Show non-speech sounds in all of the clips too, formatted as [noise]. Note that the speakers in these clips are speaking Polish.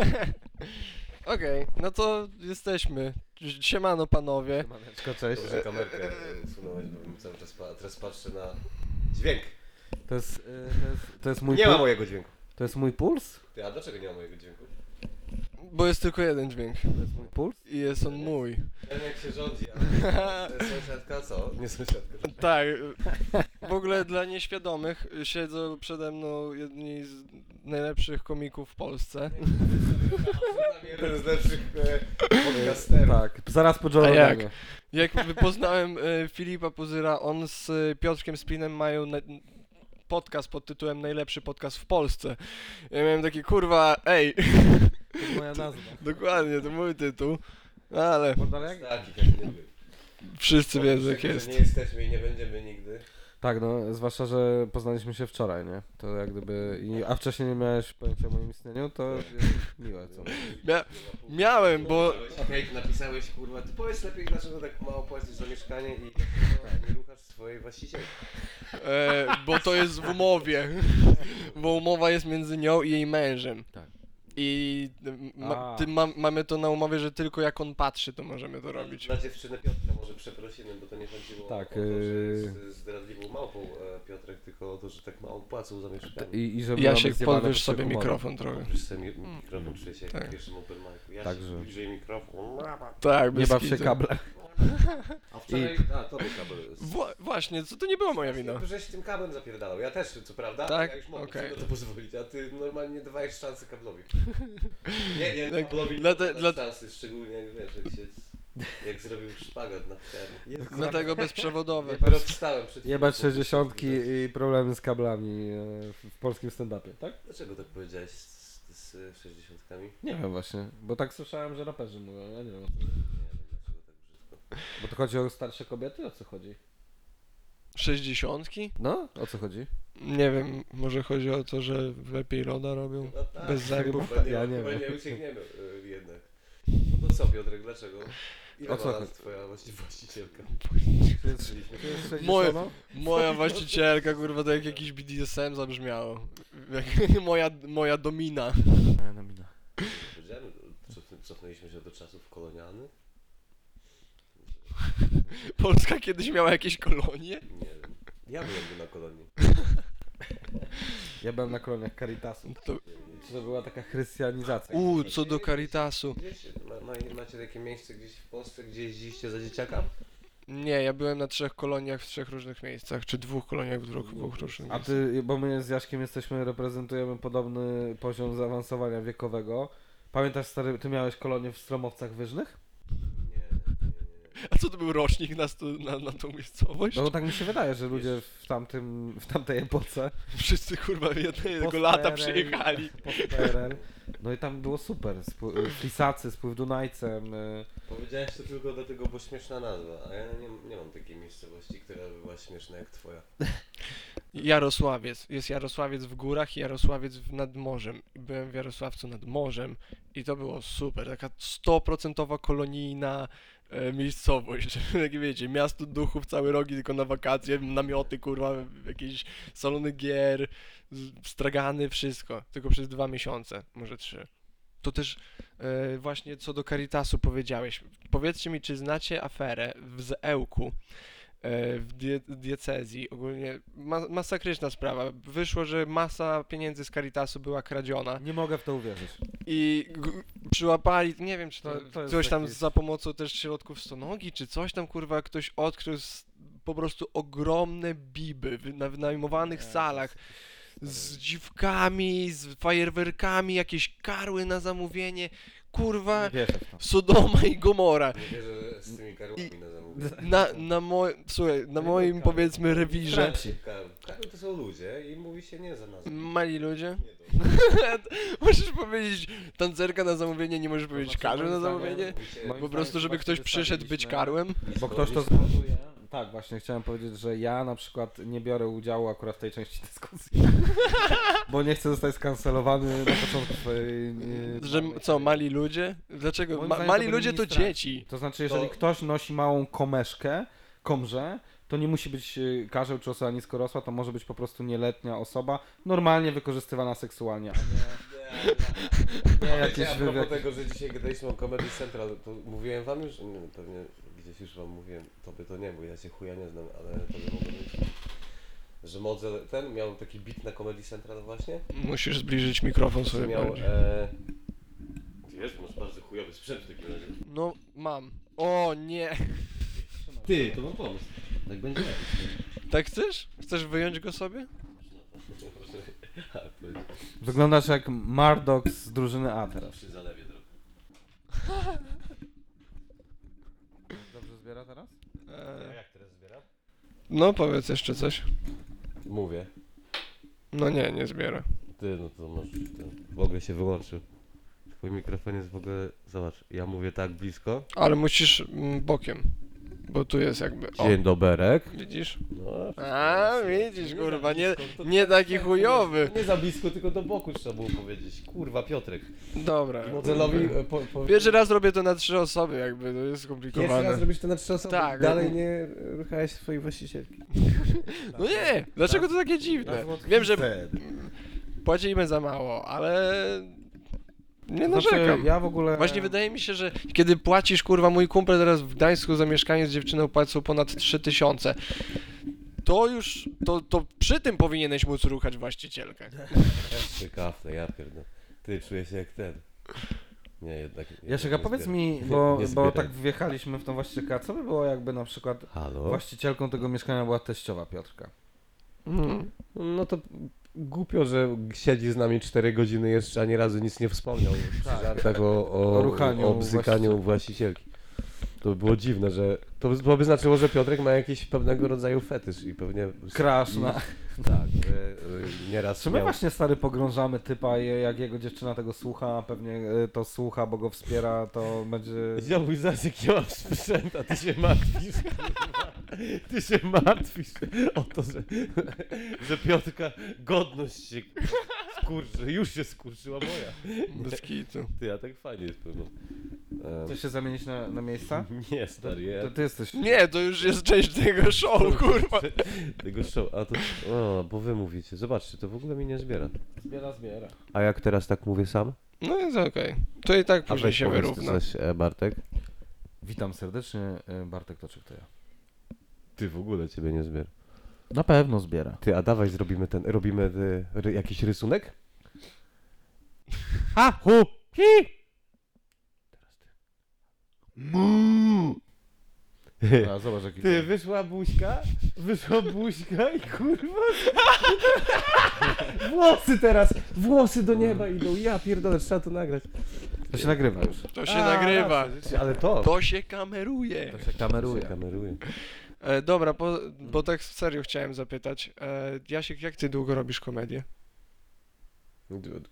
[laughs] Okej, no to jesteśmy. Siemano panowie. Maneczko, cześć. Dobrze kamerkę e, usunąłeś, bo bym cały czas pa- a teraz patrzę na dźwięk. To jest, y, to jest, to jest mój Nie ma mojego dźwięku. To jest mój puls? Ty, a dlaczego nie ma mojego dźwięku? Bo jest tylko jeden dźwięk. To jest mój puls? I jest on mój. Ten jak się rządzi, a [laughs] sąsiadka co? Nie sąsiadka. Tak. W ogóle dla nieświadomych siedzą przede mną jedni z najlepszych komików w Polsce. Jeden z lepszych e, podcasterów. Tak, zaraz po A jak? Jak poznałem e, Filipa Puzyra, on z e, Piotrkiem Splinem mają na, podcast pod tytułem Najlepszy podcast w Polsce. Ja miałem taki kurwa, ej, To jest moja nazwa. dokładnie, to mój tytuł. No, Ale Bordalek? Taki każdy wszyscy wiedzą jak Że jest. nie jesteśmy i nie będziemy nigdy. Tak, no, zwłaszcza, że poznaliśmy się wczoraj, nie? To jak gdyby... I, a wcześniej nie miałeś pojęcia o moim istnieniu, to jest miłe, co? Mia miałem, bo Okej, napisałeś kurwa, ty powiedz lepiej dlaczego tak mało płacisz za mieszkanie i nie ruchasz swojej właścicieli. E, bo to jest w umowie. Bo umowa jest między nią i jej mężem. Tak. I ma, A. ty, ma, mamy to na umowie, że tylko jak on patrzy, to możemy to robić. Dla dziewczyny Piotra może przeprosiny, bo to nie chodziło Tak, o to, że yy. jest zdradliwą małpą e, Piotrek, tylko o to, że tak mało płacą za mieszkanie. I, i żeby Ja mamy się zjebane podwyż sobie mikrofon trochę. Podwyż sobie mi- mikrofon, czuję się jak Tak. w pierwszym open micu. Ja Także. się bliżej mikrofon. Tak, Nie bez baw się kitu. kable. [laughs] A wczoraj, a to był kabel. Wła- właśnie, co to nie była moja wina. Żeś tym kablem zapierdalał. Ja też, co prawda, Tak? ja już mogę na to pozwolić, a ty normalnie nie dawałeś szansy kablowi. [laughs] Nie, nie, Tak, kablowi nie te- dla... szansy, szczególnie jak wiesz, jak się, jak zrobił szpagat na wczoraj. Dlatego bezprzewodowe. [laughs] Dopiero wstałem przed Jebać chwilą, 60 bo muszę i problemy z kablami e, w- polskim stand-upie, tak? Dlaczego tak powiedziałeś z, z, z 60 Nie Nie wiem właśnie, bo tak słyszałem, że raperzy mówią, ja nie wiem. wiem dlaczego tak brzydko. Bo to chodzi o starsze kobiety? O co chodzi? Sześćdziesiątki? No, o co chodzi? Nie wiem, może chodzi o to, że lepiej roda robią. No tak, Bez zębów? Chyba nie, Ja nie chyba wiem. nie uciekniemy y, jednak. No to co Piotrek, dlaczego? Ile O co ma lat chodzi? twoja właści- właścicielka? [laughs] Jest, jest 60? Moje- Moja właścicielka, kurwa, to jak jakiś BDSM zabrzmiało. Jak [laughs] moja, moja domina. Moja nomina. Powiedziałem, cof- cofnęliśmy się do czasów kolonialnych? Polska kiedyś miała jakieś kolonie? Nie wiem. Ja byłem na kolonii. [laughs] Ja byłem na koloniach Caritasu. To, To była taka chrystianizacja. u, co do Caritasu. Gdzieś, ma, ma, macie takie miejsce gdzieś w Polsce, gdzie jeździliście za dzieciaka? Nie, ja byłem na trzech koloniach w trzech różnych miejscach, czy dwóch koloniach w dwóch, dwóch różnych A miejscach. ty, bo my z Jaśkiem jesteśmy, reprezentujemy podobny poziom zaawansowania wiekowego. Pamiętasz stary, ty miałeś kolonię w Stromowcach Wyżnych? A co to był rocznik na, stu, na, na tą miejscowość? No tak mi się wydaje, że ludzie w tamtym, w tamtej epoce Wszyscy kurwa jednego Post lata PRL. przyjechali. po PRL, no i tam było super. Spł- y, Flisacy, spływ Dunajcem. y, Powiedziałeś to tylko dlatego, bo śmieszna nazwa, a ja nie, nie mam takiej miejscowości, która by była śmieszna jak twoja. Jarosławiec. Jest Jarosławiec w górach i Jarosławiec w nad morzem. I Byłem w Jarosławcu nad morzem i to było super. Taka stoprocentowa kolonijna e, miejscowość. [laughs] Jak wiecie, miasto duchów cały rok i tylko na wakacje, namioty, kurwa, jakieś salony gier, stragany, wszystko. Tylko przez dwa miesiące, może trzy. To też e, właśnie co do Caritasu powiedziałeś. Powiedzcie mi, czy znacie aferę w Zełku? e, w die, diecezji. Ogólnie ma, masakryczna sprawa. Wyszło, że masa pieniędzy z Caritasu była kradziona Nie mogę w to uwierzyć. i przyłapali, nie wiem czy to, To- to jest ktoś tam jakiś- za pomocą też środków stonogi, czy coś tam kurwa ktoś odkrył po prostu ogromne biby w na wynajmowanych salach. z dziwkami, z fajerwerkami, jakieś karły na zamówienie, kurwa, Nie wierzę w to. Sodoma i Gomora. Nie wierzę że z tymi karłami na zamówienie. Na, na, moj, słuchaj, na moim karły. powiedzmy rewirze. Karły. Karły to są ludzie i mówi się nie za nazwę. mali ludzie. Nie to. [laughs] Możesz powiedzieć tancerka na zamówienie, nie możesz powiedzieć karły na zamówienie? Mówi się- Po prostu, żeby ktoś przyszedł być karłem? Bo ktoś to zbuduje. Tak, właśnie chciałem powiedzieć, że ja na przykład nie biorę udziału akurat w tej części dyskusji. bo nie chcę zostać skancelowany na początku swojej... e, Że m- co, mali ludzie? Dlaczego? Moim Ma, zdaniem mali byli ludzie to dzieci. To znaczy, jeżeli To- ktoś nosi małą komeszkę, komrze, to nie musi być y, karzeł czy osoba niskorosła, to może być po prostu nieletnia osoba, normalnie wykorzystywana seksualnie, nie, jakieś a propos tego, że dzisiaj gadaliśmy o Comedy Central, to mówiłem wam już? Nie, pewnie gdzieś już wam mówiłem, tobie to nie, bo ja się chuja nie znam, ale tobie mogę mówić. Że Modzel ten miał taki beat na Comedy Central właśnie. Musisz zbliżyć mikrofon sobie miał... bardziej. E... Ty wiesz, masz bardzo chujowy sprzęt w takim razie. No, mam. O nie. Ty, to mam pomysł. Tak będzie lepiej. Tak chcesz? Chcesz wyjąć go sobie? A, [laughs] Wyglądasz jak Mardok z drużyny A teraz. przy zalewie trochę. [laughs] Dobrze zbiera teraz? E, jak teraz zbiera? no, powiedz jeszcze coś. Mówię. No nie, nie zbiera. Ty, no to masz ten, w ogóle się wyłączył. Twój mikrofon jest w ogóle, zobacz, ja mówię tak blisko. Ale musisz mm, bokiem. Bo tu jest jakby. O, Dzień doberek. widzisz? No, A, widzisz, kurwa, nie, nie taki chujowy. Nie za blisko, tylko do boku trzeba było powiedzieć. Kurwa, Piotrek. Dobra. Modelowi... e, Po, po... Pierwszy raz robię to na trzy osoby, jakby, to jest Pierwszy skomplikowane. raz robisz to na trzy osoby? Tak. Dalej nie ruchałeś swojej właścicielki. [laughs] No nie, dlaczego to takie dziwne? Wiem, że płacimy za mało, ale nie Znaczy, narzekam. ja w ogóle... Właśnie wydaje mi się, że kiedy płacisz, kurwa, mój kumpel teraz w Gdańsku za mieszkanie z dziewczyną płacą ponad 3000. To już, to, to przy tym powinieneś móc ruchać właścicielkę. [laughs] Ciekawne, ja pierdolę. Ty czujesz się jak ten. Nie, jednak... Jaszek, a nie powiedz zbieram. mi, bo, nie bo tak wjechaliśmy w tą właścicielkę, a co by było jakby na przykład Halo? właścicielką tego mieszkania była teściowa Piotrka? Mhm. No to głupio, że siedzi z nami 4 godziny jeszcze, ani razu nic nie wspomniał. Przy żartach o, o, O o bzykaniu właścicielki. To by było dziwne, że to by, to by znaczyło, że Piotrek ma jakiś pewnego rodzaju fetysz i pewnie... Crash na... [laughs] Tak, że y, nieraz Czy my miał... właśnie stary pogrążamy typa i jak jego dziewczyna tego słucha, a pewnie e, to słucha, bo go wspiera, to będzie... Ziomuś, zaraz jak ja mam sprzęt, a ty się martwisz, kurwa. Ty się martwisz o to, że, że Piotrka godność się skurczy, już się skurczyła moja. Bez kitu. Ty, a tak fajnie jest pewno. Em, Chcesz się zamienić na, na miejsca? [laughs] Nie, stary, ja... To ty jesteś... Nie, to już jest część tego show, kurwa. [laughs] Tego show, a to... O, bo wy mówicie, zobaczcie, to w ogóle mi nie zbiera. Zbiera, zbiera. A jak teraz tak mówię sam? No jest okej. To i tak A później weź się powiedz wyrówna. coś, e, Bartek. Witam serdecznie, e, Bartek Toczyk to ja. Ty w ogóle ciebie nie zbiera. Na pewno zbiera. Ty, a dawaj zrobimy ten, robimy y, ry, jakiś rysunek? Ha, hu, hi! A, zobacz jaki... Ty, wyszła buźka, wyszła buźka i kurwa... Włosy teraz, włosy do nieba idą, ja pierdolę, trzeba to nagrać. To się nagrywa już. To się A, nagrywa. Ale to... To się kameruje. To się się kameruje. kameruje. E, dobra, bo, bo tak serio chciałem zapytać. E, Jasiek, jak ty długo robisz komedię?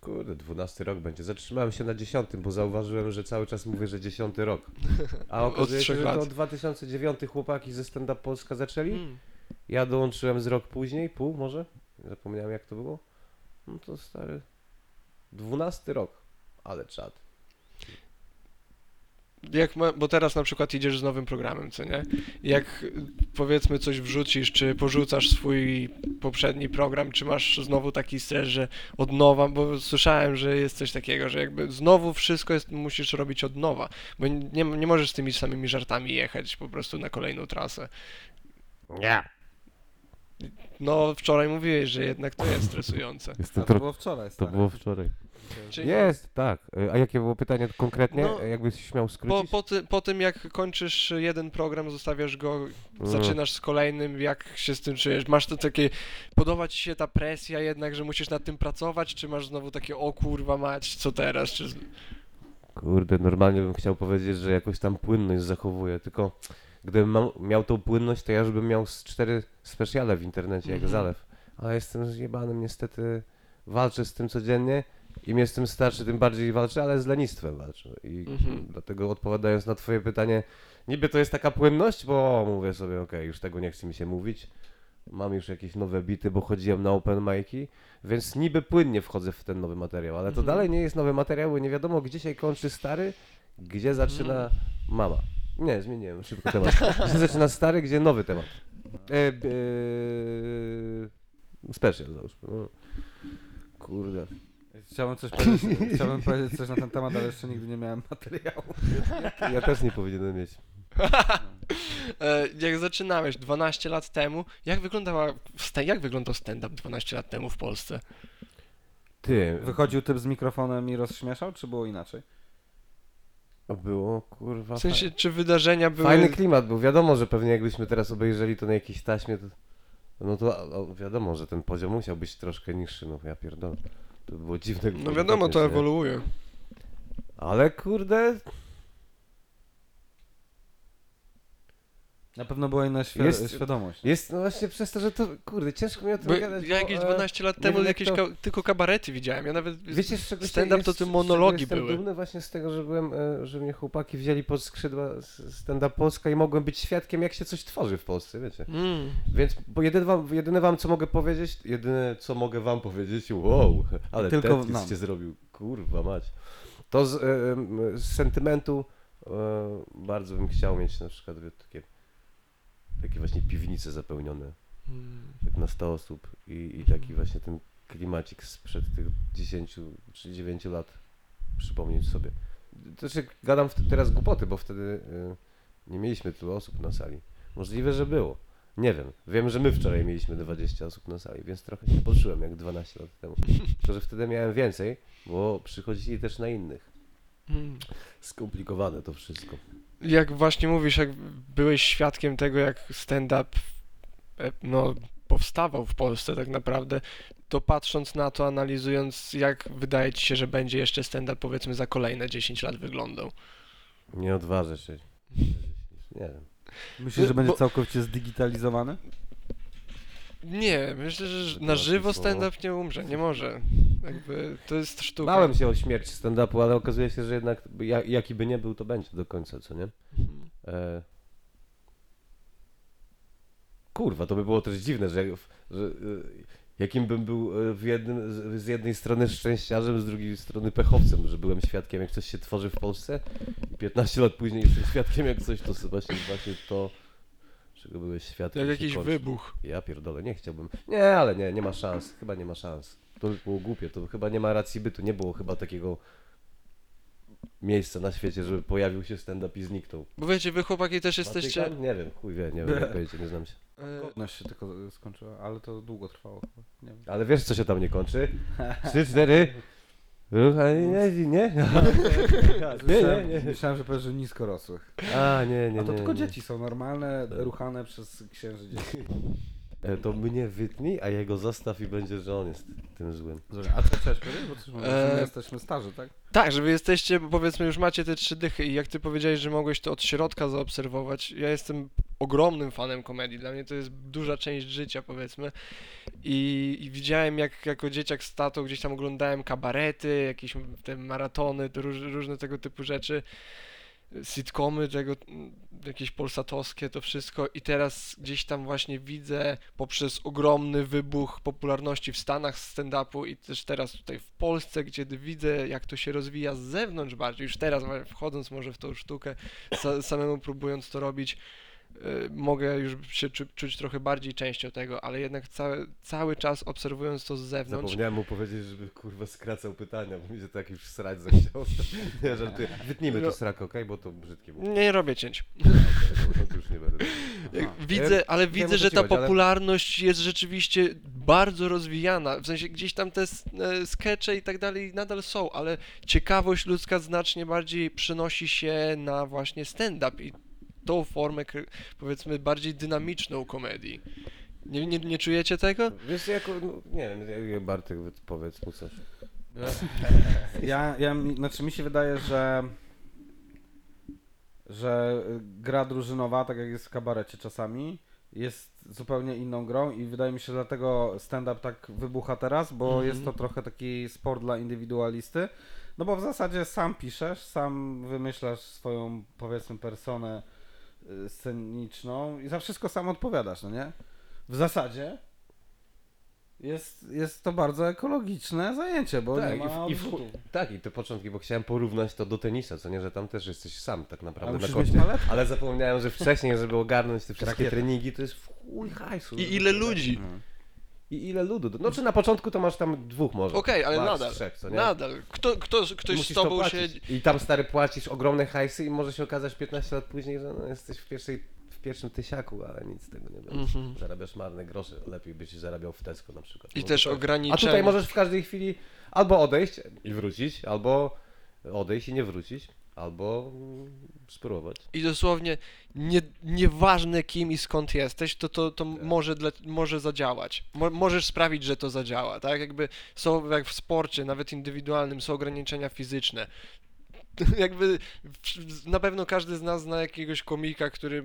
Kurde, 12 rok będzie. Zatrzymałem się na 10, bo zauważyłem, że cały czas mówię, że 10 rok. A [laughs] okazuje się, że to lat. 2009 chłopaki ze Stand Up Polska zaczęli. Mm. Ja dołączyłem z rok później, pół może? Zapomniałem jak to było. No to stary. 12 rok. Ale czad. Jak ma, bo teraz na przykład idziesz z nowym programem, co nie? Jak powiedzmy coś wrzucisz, czy porzucasz swój poprzedni program, czy masz znowu taki stres, że od nowa, bo słyszałem, że jest coś takiego, że jakby znowu wszystko jest, musisz robić od nowa, bo nie, nie możesz z tymi samymi żartami jechać po prostu na kolejną trasę. Nie. No, wczoraj mówiłeś, że jednak to jest stresujące. Jest A to było wczoraj, to stary. było wczoraj. Czyli Jest, tak. A jakie było pytanie konkretnie? No, Jakbyś śmiał po, skrócić? po, ty, po tym, jak kończysz jeden program, zostawiasz go Mm. zaczynasz z kolejnym, jak się z tym czujesz? Masz to takie, podoba ci się ta presja jednak, że musisz nad tym pracować, czy masz znowu takie, o kurwa mać, co teraz? Czy... Kurde, normalnie bym chciał powiedzieć, że jakoś tam płynność zachowuję, tylko gdybym miał tą płynność, to ja już bym miał z cztery specjale w internecie, jak Mhm. zalew. Ale jestem zjebanym, niestety walczę z tym codziennie. Im jestem starszy, tym bardziej walczę, ale z lenistwem walczę. I Mhm. dlatego odpowiadając na twoje pytanie, niby to jest taka płynność, bo mówię sobie, okej, już tego nie chce mi się mówić. Mam już jakieś nowe bity, bo chodziłem na open mic'i, więc niby płynnie wchodzę w ten nowy materiał, ale to Mhm. dalej nie jest nowy materiał, bo nie wiadomo, gdzie się kończy stary, gdzie zaczyna Mhm. mama. Nie, zmieniłem szybko temat. Gdzie zaczyna stary, gdzie nowy temat. E, e, special załóżmy. No. Kurde. Chciałbym coś powiedzieć, chciałbym powiedzieć coś na ten temat, ale jeszcze nigdy nie miałem materiału. Ja też nie powinienem mieć. [laughs] E, jak zaczynałeś 12 lat temu, jak wyglądała, sta- jak wyglądał stand-up 12 lat temu w Polsce? Ty, Wychodził typ z mikrofonem i rozśmieszał, czy było inaczej? było kurwa. W sensie, czy wydarzenia były... Fajny klimat był. Wiadomo, że pewnie jakbyśmy teraz obejrzeli to na jakiejś taśmie, to, no to o, wiadomo, że ten poziom musiał być troszkę niższy. No ja pierdolę. To było dziwne. No wiadomo, to ewoluuje. Ale kurde, Na pewno była inna świ- Jest- świadomość. jest no właśnie przez to, że to, kurde, ciężko mi o tym Bo gadać. ja jakieś e, 12 lat nie temu jakieś to- ka- tylko kabarety widziałem. Ja nawet... Wiecie, z czego stand-up jest- to czego monologi jestem były. dumny właśnie z tego, że byłem, e, że mnie chłopaki wzięli pod skrzydła stand-up Polska i mogłem być świadkiem, jak się coś tworzy w Polsce, wiecie. Mm. Więc, bo jedyne wam, jedyne wam co mogę powiedzieć, jedyne co mogę wam powiedzieć, wow, [laughs] ale Tylko nam. cię zrobił, kurwa mać. To z, e, z sentymentu e, bardzo bym chciał mieć na przykład takie, takie właśnie piwnice zapełnione, Mm. jak na 100 osób i, i taki właśnie ten klimacik sprzed tych 10 czy 9 lat przypomnieć sobie. To znaczy gadam teraz głupoty, bo wtedy e, nie mieliśmy tylu osób na sali. Możliwe, że było. Nie wiem. Wiem, że my wczoraj mieliśmy 20 osób na sali, więc trochę się poczułem jak 12 lat temu. [laughs] Tylko, że wtedy miałem więcej, bo przychodzili też na innych. Mm. Skomplikowane to wszystko. Jak właśnie mówisz, jak byłeś świadkiem tego, jak stand-up e, no, powstawał w Polsce tak naprawdę, to patrząc na to, analizując, jak wydaje ci się, że będzie jeszcze stand-up powiedzmy za kolejne 10 lat wyglądał? Nie odważę się. Nie wiem. Myślisz, że będzie Bo- całkowicie zdigitalizowany? Nie, myślę, że na żywo stand-up nie umrze, nie może. Jakby to jest sztuka. Bałem się o śmierć stand-upu, ale okazuje się, że jednak ja- jaki by nie był, to będzie do końca, co nie? Mhm. E... Kurwa, to by było też dziwne, że, że e, jakim bym był e, w jednym, z- jednej strony szczęściarzem, z drugiej strony pechowcem, że byłem świadkiem, jak coś się tworzy w Polsce i 15 lat później jestem świadkiem, jak coś to właśnie, właśnie to, czego byłeś świadkiem. Jak jakiś kończy. wybuch. Ja pierdolę, nie chciałbym. Nie, ale nie, nie ma szans, chyba nie ma szans. To by było głupie, to chyba nie ma racji bytu, nie było chyba takiego miejsca na świecie, żeby pojawił się stand-up i zniknął. Bo wiecie, wy chłopaki też jesteście... Watykan? Nie wiem, chuj wie, nie wiem, jak powiedzieć, nie znam się. e, Godność się tylko skończyła, ale to długo trwało. chyba. Nie wiem. Ale wiesz, co się tam nie kończy? Trzy, cztery... Ruchaj, [laughs] nie, nie, nie, Myślałem, nie, nie. myślałem że powiesz, że niskorosłych. A, nie, nie, A to nie, tylko nie. dzieci są normalne, ruchane przez księży dzieci. E, To mnie wytnij, a jego zostaw i będzie, że on jest tym złym. Dobrze, A co chciałeś powiedzieć? Bo coś mówisz, że my Eee, jesteśmy starzy, tak? Tak, że wy jesteście, bo powiedzmy już macie te trzy dychy i jak ty powiedziałeś, że mogłeś to od środka zaobserwować, ja jestem ogromnym fanem komedii, dla mnie to jest duża część życia powiedzmy i, i widziałem jak jako dzieciak z tatą gdzieś tam oglądałem kabarety, jakieś te maratony, te róż, różne tego typu rzeczy, sitcomy, tego, jakieś polsatowskie, to wszystko. I teraz gdzieś tam właśnie widzę poprzez ogromny wybuch popularności w Stanach stand-upu i też teraz tutaj w Polsce, gdzie widzę jak to się rozwija z zewnątrz bardziej, już teraz wchodząc może w tą sztukę, sa, samemu próbując to robić, mogę już się czu, czuć trochę bardziej częścią tego, ale jednak cały, cały czas obserwując to z zewnątrz, Zapomniałem mu powiedzieć, żeby kurwa skracał pytania, bo mi się tak już srać zachciało. [laughs] Nie, żartuję. Wytnijmy No. to srak, okej? Bo to brzydkie było. nie robię cięć. [laughs] No to już nie będę. [laughs] Widzę, ale widzę, że ta chodzi, ale- popularność jest rzeczywiście bardzo rozwijana. W sensie gdzieś tam te e, skecze i tak dalej nadal są, ale ciekawość ludzka znacznie bardziej przenosi się na właśnie stand-up i tą formę, powiedzmy, bardziej dynamiczną komedii. Nie, nie, nie czujecie tego? Wiesz, jako, no, nie wiem, Bartek, powiedz mu coś. [laughs] Ja, ja, mi- znaczy mi się wydaje, że że gra drużynowa, tak jak jest w kabarecie czasami, jest zupełnie inną grą i wydaje mi się, że dlatego stand-up tak wybucha teraz, bo Mhm. jest to trochę taki sport dla indywidualisty. No bo w zasadzie sam piszesz, sam wymyślasz swoją, powiedzmy, personę sceniczną i za wszystko sam odpowiadasz, no nie? W zasadzie jest, jest to bardzo ekologiczne zajęcie, bo Tak, nie i ma w- i w-. Tak, i te początki, bo chciałem porównać to do tenisa, co nie, że tam też jesteś sam tak naprawdę na paletę. Ale zapomniałem, że wcześniej, żeby ogarnąć te wszystkie treningi, to jest w chuj hajsu. I ile ludzi? No. I ile ludu. No czy na początku to masz tam dwóch może. Okej, ale Max nadal. Trzech, co nie? Nadal. Kto, kto, ktoś z Musisz to tobą płacić. się... I tam stary płacisz ogromne hajsy i może się okazać 15 lat później, że no, jesteś w, pierwszej, w pierwszym tysiaku, ale nic z tego nie będzie. Mhm. Zarabiasz marne grosze, lepiej byś zarabiał w Tesco na przykład. I Może też tak. A tutaj możesz w każdej chwili albo odejść i wrócić, albo odejść i nie wrócić, albo spróbować. I dosłownie nie, nieważne kim i skąd jesteś, to to, to Tak. może, dla, może zadziałać. Mo, możesz sprawić, że to zadziała, tak? Jakby są, jak w sporcie, nawet indywidualnym, są ograniczenia fizyczne. [laughs] Jakby na pewno każdy z nas zna jakiegoś komika, który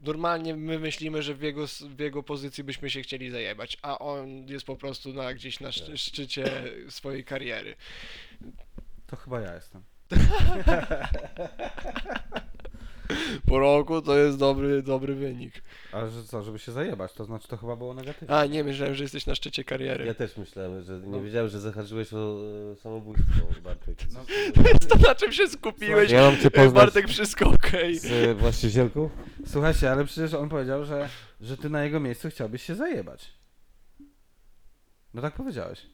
normalnie my myślimy, że w jego, w jego pozycji byśmy się chcieli zajebać, a on jest po prostu na, gdzieś na szczy- szczycie swojej kariery. To chyba ja jestem. Po roku to jest dobry, dobry wynik. Ale że co, żeby się zajebać, to znaczy to chyba było negatywne. A, nie, myślałem, że jesteś na szczycie kariery. Ja też myślałem, że nie No. wiedziałem, że zahaczyłeś o e, samobójstwo, Bartek. [laughs] No, [laughs] To na czym się skupiłeś? Ja mam cię poznać Bartek, wszystko okej. z e, właścicielką? Słuchajcie, ale przecież on powiedział, że, że ty na jego miejscu chciałbyś się zajebać. No tak powiedziałeś.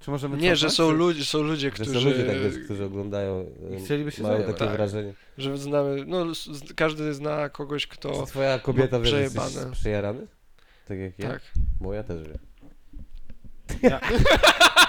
Czy możemy Nie, że są czy- ludzie, są ludzie, Że którzy, są ludzie tak wiesz, którzy oglądają, e, I chcieliby się mają takie Tak. wrażenie. że znamy, no s- z- każdy zna kogoś, kto, Czy twoja kobieta wie, że jesteś przejebane. przejarany? Tak jak ja? tak. Moja też wie. Ja-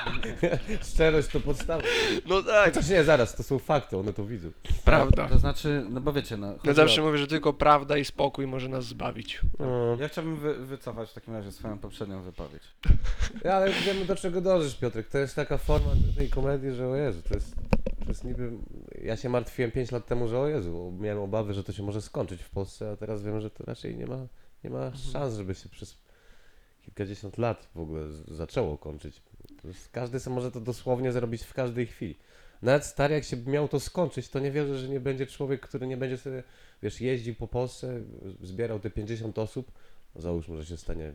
[laughs] Szczerość to podstawa. No tak, Chociaż nie, zaraz, to są fakty, one to widzą. prawda. To znaczy, no bo wiecie, no. Ja chodzi zawsze o- mówię, że tylko prawda i spokój może nas zbawić. No. Ja chciałbym wy, wycofać w takim razie swoją poprzednią wypowiedź. [laughs] Ale wiemy do czego dążysz, Piotrek. To jest taka forma tej komedii, że o Jezu, to jest, to jest niby... Ja się martwiłem 5 lat temu, że o Jezu, miałem obawy, że to się może skończyć w Polsce, a teraz wiem, że to raczej nie ma, nie ma szans, żeby się przez kilkadziesiąt lat w ogóle zaczęło kończyć. Każdy sobie może to dosłownie zrobić w każdej chwili. Nawet stary, jak się miał to skończyć, to nie wierzę, że nie będzie człowiek, który nie będzie sobie, wiesz, jeździł po Polsce, zbierał te 50 osób, załóżmy, że się stanie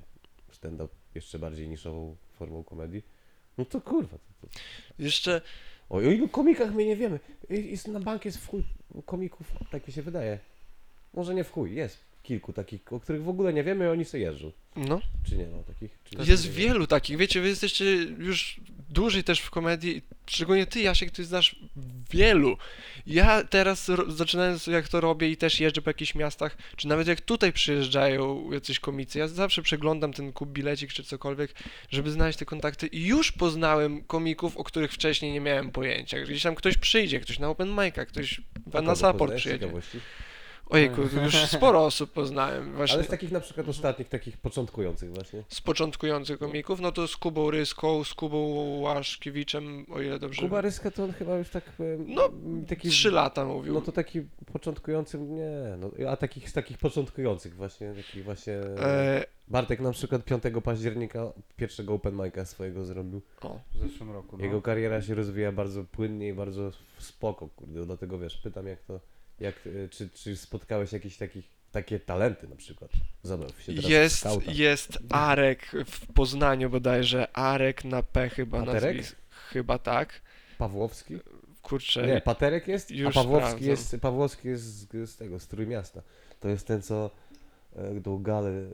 stand-up jeszcze bardziej niszową formą komedii, no to kurwa. To, to... Jeszcze, O, o ilu komikach my nie wiemy. Jest, na bank jest w chuj komików, tak mi się wydaje. Może nie w chuj, jest kilku takich, o których w ogóle nie wiemy, oni sobie jeżdżą. no, Czy nie ma takich? Czy jest nie wielu takich, wiecie, wy jesteście już dłużej też w komedii, szczególnie ty, Jasiek, ty znasz wielu. Ja teraz, ro- zaczynając jak to robię i też jeżdżę po jakichś miastach, czy nawet jak tutaj przyjeżdżają jacyś komicy, ja zawsze przeglądam ten kup bilecik czy cokolwiek, żeby znaleźć te kontakty i już poznałem komików, o których wcześniej nie miałem pojęcia. Gdzieś tam ktoś przyjdzie, ktoś na open mic'a, ktoś A na support poznajesz z przyjedzie. ciekawości? Ojejku, już sporo osób poznałem właśnie. Ale z takich na przykład ostatnich, takich początkujących właśnie. Z początkujących komików, no to z Kubą Ryską, z Kubą Łaszkiewiczem, o ile dobrze... Kuba Ryska to on chyba już tak... e, No, taki, Trzy lata mówił. No to taki początkujący, nie, no, a takich z takich początkujących właśnie, takich właśnie... E, Bartek na przykład 5 października pierwszego open mic'a swojego zrobił. o, W zeszłym roku. No. Jego kariera się rozwija bardzo płynnie i bardzo spoko, kurde, dlatego wiesz, pytam jak to, jak, e, czy, czy spotkałeś jakieś takich, takie talenty na przykład? Zabaw się teraz jest, jest Arek w Poznaniu bodajże, Arek na P chyba Paterek? nazwisk. Chyba tak. Pawłowski? Kurczę, Nie, Paterek jest, a już Pawłowski sprawdzam. jest, Pawłowski jest z, z tego, z Trójmiasta. To jest ten, co e, do gale, e,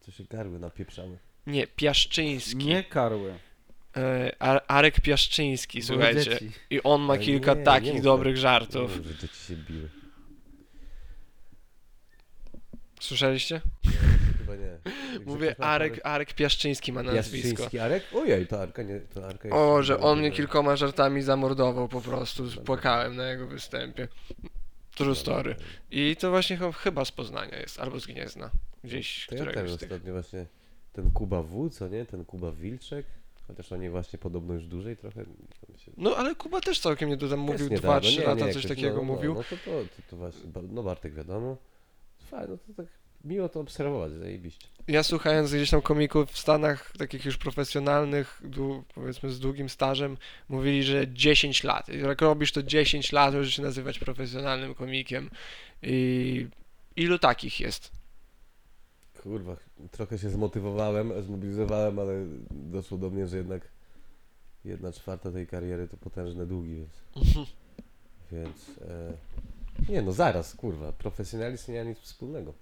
co się garły napieprzały. nie, Piaszczyński. Nie karły. E, Ar- Arek Piaszczyński, słuchajcie. dzieci. I on ma Ale kilka nie, nie takich mów dobrych tak. żartów. Nie wiem, że dzieci się biły. Słyszeliście? Chyba nie. [laughs] Jak Mówię, Arek, Arek Piaszczyński ma nazwisko. Jastrzyński Arek? Ojej, to Arka nie, to Arka jest... O, że on mnie nie- kilkoma żartami zamordował po prostu. Płakałem na jego występie. True story. I to właśnie ch- chyba z Poznania jest, albo z Gniezna. Gdzieś, To ja któregoś z tych. ostatnio właśnie ten Kuba W, co nie? Ten Kuba Wilczek. Chociaż oni właśnie podobno już dłużej trochę. tam się- No ale Kuba też całkiem nie tam mówił Jest 2-3 niedawno. Nie, lata nie, coś jakoś- takiego no, no, mówił. No to, to, to, to właśnie, Bar- no Bartek wiadomo. Fajnie, no to tak miło to obserwować, zajebiście. Ja słuchając gdzieś tam komików w Stanach, takich już profesjonalnych, dłu- powiedzmy z długim stażem, mówili, że 10 lat. Jak robisz to 10 lat, możesz się nazywać profesjonalnym komikiem. I ilu takich jest? Kurwa, trochę się zmotywowałem, zmobilizowałem, ale doszło do mnie, że jednak jedna czwarta tej kariery to potężne długi, więc... Więc... E, nie no, zaraz, kurwa, profesjonalizm nie ma nic wspólnego.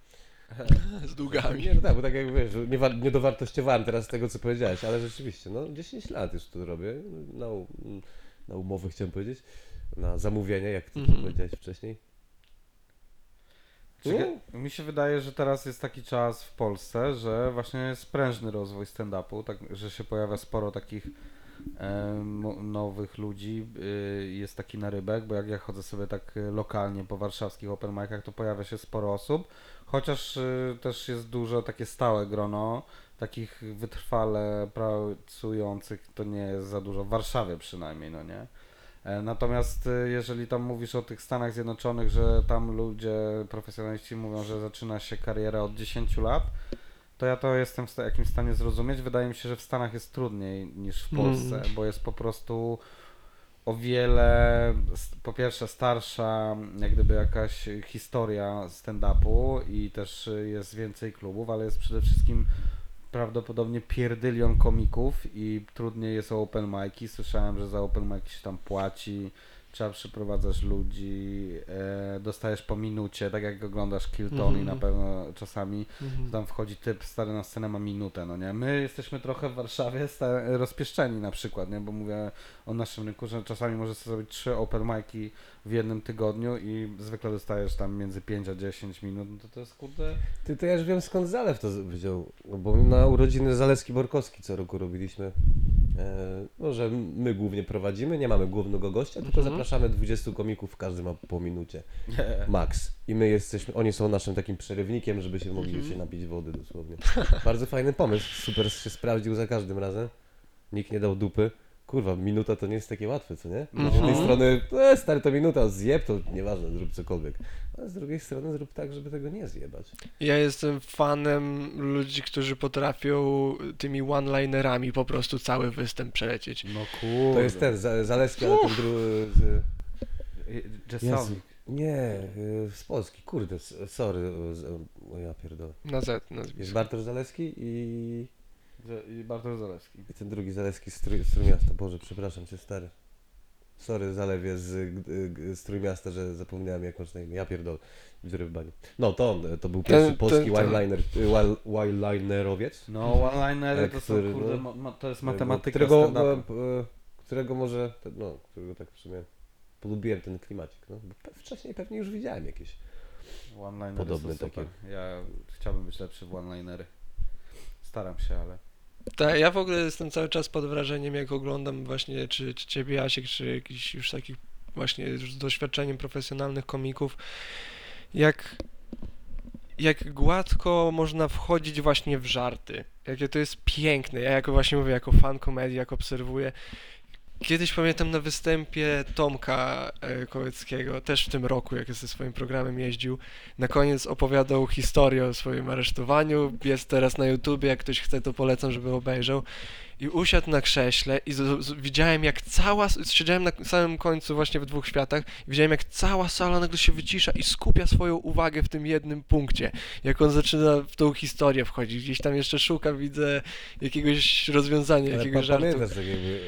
[laughs] z długami. Nie, no tak, bo tak jak wiesz, nie, wa- nie dowartościowałem teraz tego, co powiedziałeś, ale rzeczywiście, no 10 lat już to robię, na, u- na umowę chciałem powiedzieć, na zamówienie, jak ty Mhm. powiedziałeś wcześniej. Czekaj, Mi się wydaje, że teraz jest taki czas w Polsce, że właśnie jest sprężny rozwój stand-upu, tak, że się pojawia sporo takich nowych ludzi, y, jest taki narybek, bo jak ja chodzę sobie tak y, lokalnie po warszawskich open micach, to pojawia się sporo osób, chociaż y, też jest dużo takie stałe grono, takich wytrwale pracujących, to nie jest za dużo, w Warszawie przynajmniej, no nie? E, Natomiast jeżeli tam mówisz o tych Stanach Zjednoczonych, że tam ludzie, profesjonaliści mówią, że zaczyna się kariera od 10 lat, to ja to jestem w jakimś stanie zrozumieć. Wydaje mi się, że w Stanach jest trudniej niż w Mm. Polsce, bo jest po prostu o wiele, po pierwsze starsza jak gdyby jakaś historia stand-upu i też jest więcej klubów, ale jest przede wszystkim prawdopodobnie pierdylion komików i trudniej jest o open mic'i. Słyszałem, że za open mic'i się tam płaci, trzeba przyprowadzać ludzi, e, dostajesz po minucie, tak jak oglądasz Kill Tony Mhm. na pewno czasami, Mhm. tam wchodzi typ stary na scenę, ma minutę, no nie? My jesteśmy trochę w Warszawie rozpieszczeni na przykład, nie? Bo mówię o naszym rynku, że czasami możesz sobie zrobić trzy open mic'i w jednym tygodniu i zwykle dostajesz tam między 5 a 10 minut, no to to jest kurde... Ty, to ja już wiem skąd Zalew to wziął, no bo na urodziny Zalewski-Borkowski co roku robiliśmy, e, no że my głównie prowadzimy, nie mamy głównego gościa, tylko Mhm. zapraszamy 20 komików, każdy ma po minucie, [laughs] max. I my jesteśmy, oni są naszym takim przerywnikiem, żeby się mogli Mhm. się napić wody dosłownie. Bardzo fajny pomysł, super się sprawdził za każdym razem, nikt nie dał dupy. Kurwa, minuta to nie jest takie łatwe, co nie? Z jednej strony, e, stary, to minuta, zjeb, to nieważne, zrób cokolwiek. A z drugiej strony zrób tak, żeby tego nie zjebać. Ja jestem fanem ludzi, którzy potrafią tymi one-linerami po prostu cały występ przelecieć. No kurde. To jest ten, za- Zaleski, ale ten drugi... Z, Jazzownik. nie, y, z Polski, kurde, s- sorry, z, o ja pierdolę. Na Z Jest nazwisko. Bartosz Zaleski i, I Bartosz Zalewski. i ten drugi Zaleski z, Trój, z Trójmiasta. Boże, przepraszam cię, stary. Sorry, Zalewie z, y, z Trójmiasta, że zapomniałem jak masz na imię. Ja pierdolę. Dziury w bani. No, to on, to był Ten- pierwszy polski ten- ten- wineliner, wild- wildlinerowiec. No, one-linery to są, Który, kurde, no, ma, ma, to jest matematyka którego, stand-upu. e, e, którego może, te- no, którego tak w sumie polubiłem ten klimacik, no, bo pe- wcześniej pewnie już widziałem jakieś. One-linery Podobne są super. Ja chciałbym być lepszy w one-linery. Staram się, ale... Tak, ja w ogóle jestem cały czas pod wrażeniem, jak oglądam właśnie czy, czy ciebie, Jasiek, czy jakichś już takich właśnie z doświadczeniem profesjonalnych komików, jak, jak gładko można wchodzić właśnie w żarty. Jakie to jest piękne. Ja jako właśnie mówię, jako fan komedii, jak obserwuję. Kiedyś pamiętam na występie Tomka e, Kołeckiego, też w tym roku, jak ze swoim programem jeździł, na koniec opowiadał historię o swoim aresztowaniu. Jest teraz na YouTubie, jak ktoś chce, to polecam, żeby obejrzał. I usiadł na krześle i z, z, widziałem jak cała, siedziałem na samym końcu właśnie w dwóch światach i widziałem jak cała sala nagle się wycisza i skupia swoją uwagę w tym jednym punkcie. Jak on zaczyna w tą historię wchodzić, gdzieś tam jeszcze szuka, widzę jakiegoś rozwiązania, Ale jakiegoś żartu. pamiętasz jakby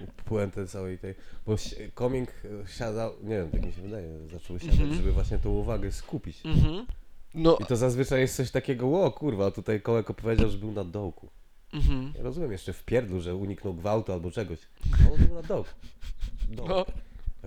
e, puentę całej tej, bo komik e, siadał, nie wiem, tak mi się wydaje, zaczął siadać, Mhm. żeby właśnie tą uwagę skupić. Mhm. No, I to zazwyczaj jest coś takiego, o kurwa, tutaj kołek opowiedział, że był na dołku. Mhm. Ja rozumiem jeszcze w pierdlu, że uniknął gwałtu albo czegoś, [laughs] on był na dołku. Dołek. no,